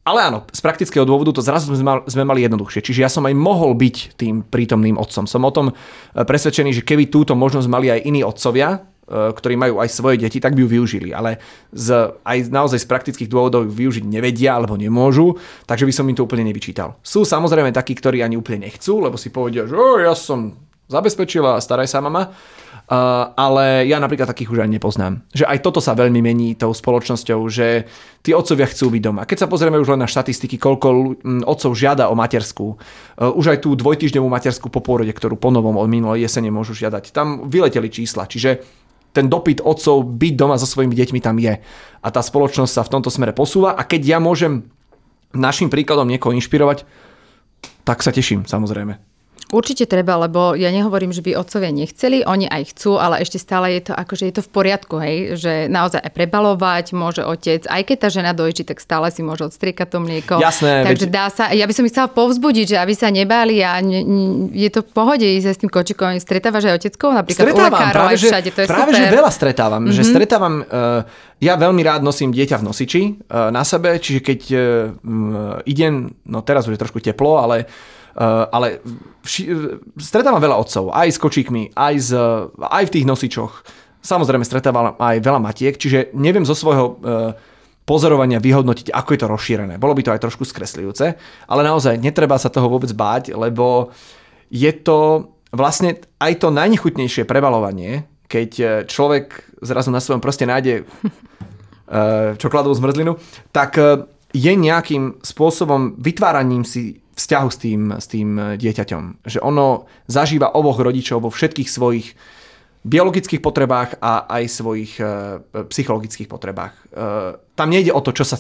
ale áno, z praktického dôvodu to zrazu sme mali, jednoduchšie. Čiže ja som aj mohol byť tým prítomným otcom. Som o tom e, presvedčený, že keby túto možnosť mali aj iní otcovia, ktorí majú aj svoje deti, tak by ju využili. Ale z, aj naozaj z praktických dôvodov využiť nevedia alebo nemôžu, takže by som im to úplne nevyčítal. Sú samozrejme takí, ktorí ani úplne nechcú, lebo si povedia, že oh, ja som zabezpečila, staraj sa mama. Uh, ale ja napríklad takých už ani nepoznám. Že aj toto sa veľmi mení tou spoločnosťou, že tí otcovia chcú byť doma. Keď sa pozrieme už len na štatistiky, koľko otcov žiada o materskú, uh, už aj tú dvojtyžňovú materskú po pôrode, ktorú ponovom od minulej jesene môžu žiadať, tam vyleteli čísla. Čiže ten dopyt otcov byť doma so svojimi deťmi tam je. A tá spoločnosť sa v tomto smere posúva a keď ja môžem našim príkladom niekoho inšpirovať, tak sa teším, samozrejme. Určite treba, lebo ja nehovorím, že by otcovia nechceli, oni aj chcú, ale ešte stále je to ako, že je to v poriadku, hej, že naozaj aj prebalovať môže otec, aj keď tá žena dojčí, tak stále si môže odstriekať to mlieko. Jasné. Takže veď... dá sa, ja by som ich chcela povzbudiť, že aby sa nebáli a ne, je to v pohode ísť s tým kočikom. Stretávaš aj oteckou, napríklad stretávam, u lekárov aj všade, to je práve, super. že veľa stretávam, mm-hmm. že mhm. stretávam, uh, ja veľmi rád nosím dieťa v nosiči uh, na sebe, čiže keď uh, idem, no teraz už je trošku teplo, ale ale vši, stretávam veľa otcov, aj s kočíkmi, aj, z, aj v tých nosičoch. Samozrejme stretávam aj veľa matiek, čiže neviem zo svojho pozorovania vyhodnotiť, ako je to rozšírené. Bolo by to aj trošku skresľujúce, ale naozaj netreba sa toho vôbec báť, lebo je to vlastne aj to najnechutnejšie prebalovanie, keď človek zrazu na svojom proste nájde čokoládovú zmrzlinu, tak je nejakým spôsobom vytváraním si vzťahu s tým, s tým e, dieťaťom. Že ono zažíva oboch rodičov vo všetkých svojich biologických potrebách a aj svojich e, psychologických potrebách. E, tam nejde o to, čo sa...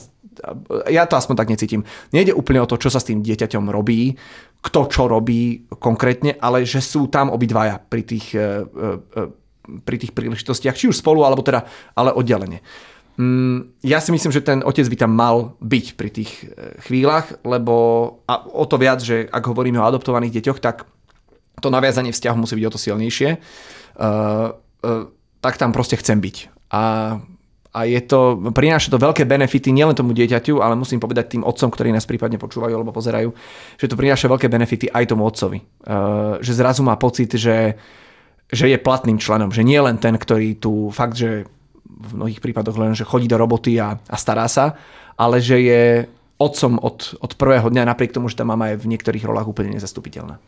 Ja to aspoň tak necítim. Nejde úplne o to, čo sa s tým dieťaťom robí, kto čo robí konkrétne, ale že sú tam obidvaja pri tých, pri tých príležitostiach, či už spolu, alebo teda, ale oddelenie. Mm, ja si myslím, že ten otec by tam mal byť pri tých e, chvíľach, lebo a o to viac, že ak hovoríme o adoptovaných deťoch, tak to naviazanie vzťahu musí byť o to silnejšie. Uh, uh, tak tam proste chcem byť. A, a je to, prináša to veľké benefity nielen tomu dieťaťu, ale musím povedať tým otcom, ktorí nás prípadne počúvajú alebo pozerajú, že to prináša veľké benefity aj tomu otcovi. Že zrazu má pocit, že, že je platným členom, že nie len ten, ktorý tu fakt, že v mnohých prípadoch len, že chodí do roboty a, a stará sa, ale že je otcom od, od prvého dňa, napriek tomu, že tá mama je v niektorých rolách úplne nezastupiteľná.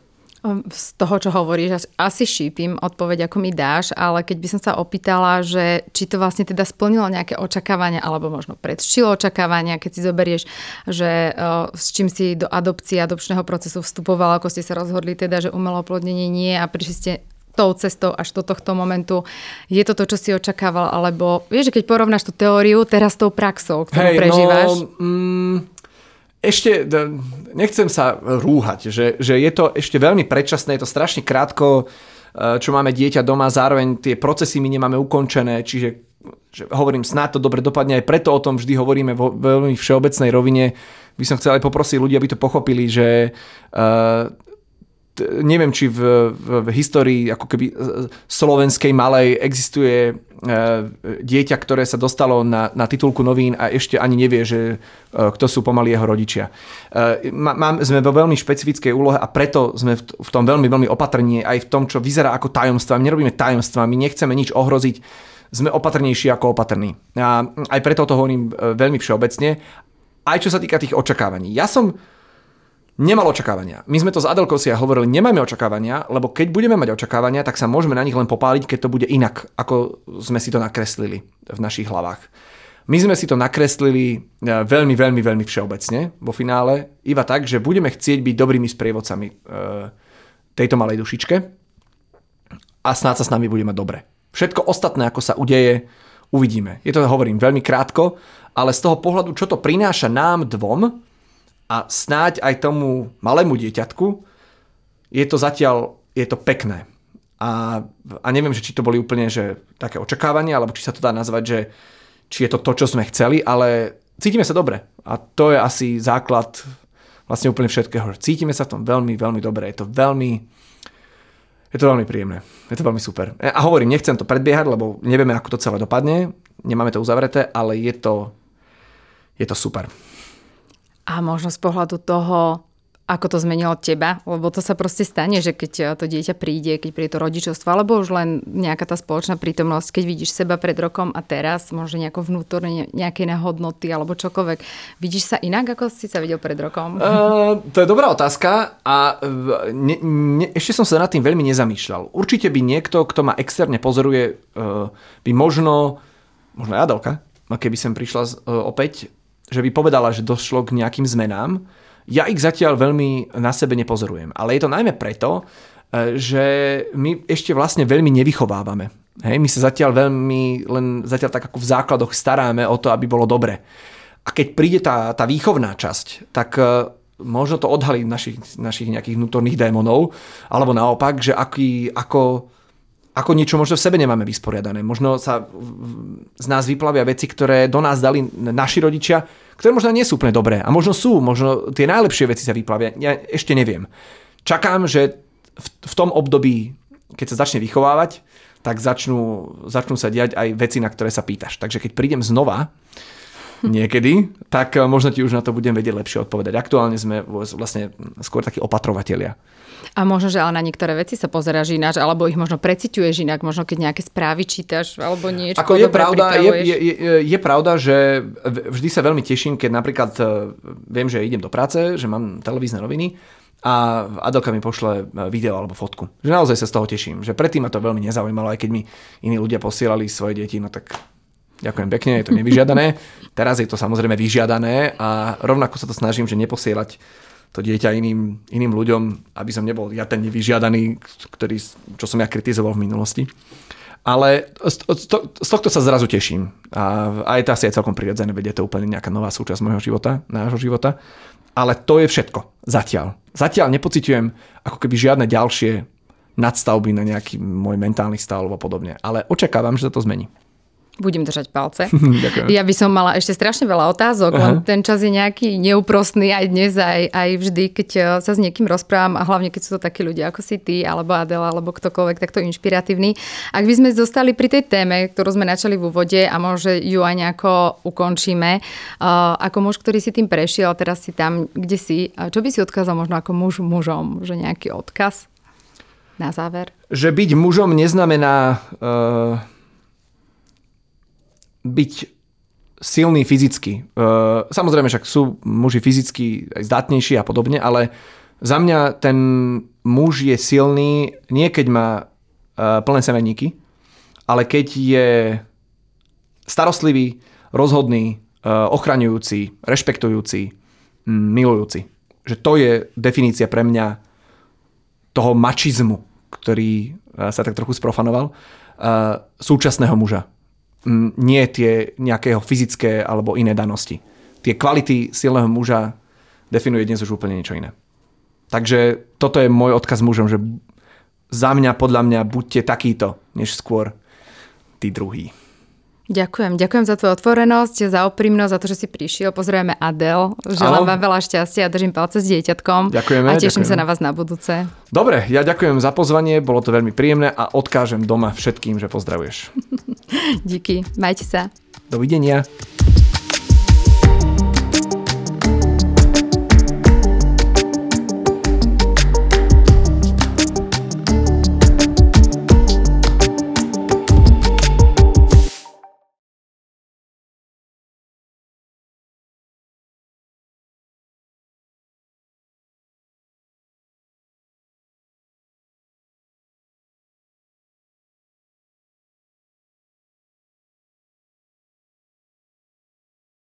Z toho, čo hovoríš, asi šípim odpoveď, ako mi dáš, ale keď by som sa opýtala, že či to vlastne teda splnilo nejaké očakávania, alebo možno predčilo očakávania, keď si zoberieš, že uh, s čím si do adopcie, adopčného procesu vstupovala, ako ste sa rozhodli teda, že umelé oplodnenie nie a prišli ste tou cestou až do tohto momentu. Je to to, čo si očakával, alebo vieš, že keď porovnáš tú teóriu teraz s tou praxou, ktorú hey, prežívaš? No, mm, ešte nechcem sa rúhať, že, že je to ešte veľmi predčasné, je to strašne krátko, e, čo máme dieťa doma, zároveň tie procesy my nemáme ukončené, čiže že hovorím, snáď to dobre dopadne, aj preto o tom vždy hovoríme vo veľmi všeobecnej rovine. By som chcel aj poprosiť ľudí, aby to pochopili, že uh, neviem, či v, v, v histórii ako keby slovenskej malej existuje e, dieťa, ktoré sa dostalo na, na titulku novín a ešte ani nevie, že e, kto sú pomaly jeho rodičia. E, mám, sme vo veľmi špecifickej úlohe a preto sme v, v tom veľmi, veľmi opatrní aj v tom, čo vyzerá ako tajomstva. My nerobíme tajomstva, my nechceme nič ohroziť, sme opatrnejší ako opatrní. A aj preto to hovorím veľmi všeobecne. Aj čo sa týka tých očakávaní. Ja som nemal očakávania. My sme to s Adelkou si hovorili, nemáme očakávania, lebo keď budeme mať očakávania, tak sa môžeme na nich len popáliť, keď to bude inak, ako sme si to nakreslili v našich hlavách. My sme si to nakreslili e, veľmi, veľmi, veľmi všeobecne vo finále, iba tak, že budeme chcieť byť dobrými sprievodcami e, tejto malej dušičke a snáď sa s nami bude mať dobre. Všetko ostatné, ako sa udeje, uvidíme. Je to, hovorím, veľmi krátko, ale z toho pohľadu, čo to prináša nám dvom, a snáď aj tomu malému dieťatku je to zatiaľ je to pekné. A, a neviem, že či to boli úplne že také očakávania, alebo či sa to dá nazvať, že či je to to, čo sme chceli, ale cítime sa dobre. A to je asi základ vlastne úplne všetkého. Cítime sa v tom veľmi, veľmi dobre. Je to veľmi, je to veľmi príjemné. Je to veľmi super. A hovorím, nechcem to predbiehať, lebo nevieme, ako to celé dopadne. Nemáme to uzavreté, ale je to, je to super a možno z pohľadu toho, ako to zmenilo teba, lebo to sa proste stane, že keď to dieťa príde, keď príde to rodičovstvo, alebo už len nejaká tá spoločná prítomnosť, keď vidíš seba pred rokom a teraz, možno nejako vnútorne nejaké hodnoty alebo čokoľvek. Vidíš sa inak, ako si sa videl pred rokom? Uh, to je dobrá otázka a ne, ne, ešte som sa nad tým veľmi nezamýšľal. Určite by niekto, kto ma externe pozoruje, uh, by možno, možno Adelka, keby sem prišla uh, opäť, že by povedala, že došlo k nejakým zmenám. Ja ich zatiaľ veľmi na sebe nepozorujem. Ale je to najmä preto, e, že my ešte vlastne veľmi nevychovávame. Hej, my sa zatiaľ veľmi, len zatiaľ tak ako v základoch staráme o to, aby bolo dobre. A keď príde tá, tá výchovná časť, tak e, možno to odhalí našich, našich nejakých vnútorných démonov, alebo naopak, že aký, ako, ako niečo možno v sebe nemáme vysporiadané. Možno sa z nás vyplavia veci, ktoré do nás dali naši rodičia, ktoré možno nie sú úplne dobré. A možno sú, možno tie najlepšie veci sa vyplavia. Ja ešte neviem. Čakám, že v, v tom období, keď sa začne vychovávať, tak začnú, začnú sa diať aj veci, na ktoré sa pýtaš. Takže keď prídem znova, niekedy, tak možno ti už na to budem vedieť lepšie odpovedať. Aktuálne sme vlastne skôr takí opatrovatelia. A možno, že ale na niektoré veci sa pozeráš ináč, alebo ich možno preciťuješ inak, možno keď nejaké správy čítaš, alebo niečo. Ako je pravda, je, je, je, je pravda, že vždy sa veľmi teším, keď napríklad e, viem, že idem do práce, že mám televízne noviny a Adelka mi pošle e, video alebo fotku. Že naozaj sa z toho teším. Že predtým ma to veľmi nezaujímalo, aj keď mi iní ľudia posielali svoje deti, no tak Ďakujem pekne, je to nevyžiadané. Teraz je to samozrejme vyžiadané a rovnako sa to snažím, že neposielať to dieťa iným, iným ľuďom, aby som nebol ja ten nevyžiadaný, ktorý, čo som ja kritizoval v minulosti. Ale z, to, z tohto sa zrazu teším. A aj tá si je celkom prirodzené, veď je to úplne nejaká nová súčasť môjho života, nášho života. Ale to je všetko. Zatiaľ. Zatiaľ nepociťujem ako keby žiadne ďalšie nadstavby na nejaký môj mentálny stav alebo podobne. Ale očakávam, že sa to zmení. Budem držať palce. ja by som mala ešte strašne veľa otázok, Aha. len ten čas je nejaký neúprostný aj dnes, aj, aj vždy, keď eh, sa s niekým rozprávam a hlavne keď sú to takí ľudia ako si ty, alebo Adela, alebo ktokoľvek takto inšpiratívny. Ak by sme zostali pri tej téme, ktorú sme načali v úvode a možno ju aj nejako ukončíme, uh, ako muž, ktorý si tým prešiel, teraz si tam, kde si, čo by si odkázal možno ako muž mužom, že nejaký odkaz na záver? Že byť mužom neznamená... Uh byť silný fyzicky. E, samozrejme, však sú muži fyzicky aj zdatnejší a podobne, ale za mňa ten muž je silný nie keď má e, plné semeníky, ale keď je starostlivý, rozhodný, e, ochraňujúci, rešpektujúci, milujúci. Že to je definícia pre mňa toho mačizmu, ktorý sa tak trochu sprofanoval, súčasného muža nie tie nejakého fyzické alebo iné danosti. Tie kvality silného muža definuje dnes už úplne niečo iné. Takže toto je môj odkaz mužom, že za mňa, podľa mňa, buďte takýto, než skôr tí druhí. Ďakujem. Ďakujem za tvoju otvorenosť, za oprímnosť, za to, že si prišiel. Pozdravujeme Adel. Želám Aho. vám veľa šťastia a držím palce s dieťatkom. Ďakujeme. A teším ďakujeme. sa na vás na budúce. Dobre, ja ďakujem za pozvanie, bolo to veľmi príjemné a odkážem doma všetkým, že pozdravuješ. Díky. Majte sa. Dovidenia.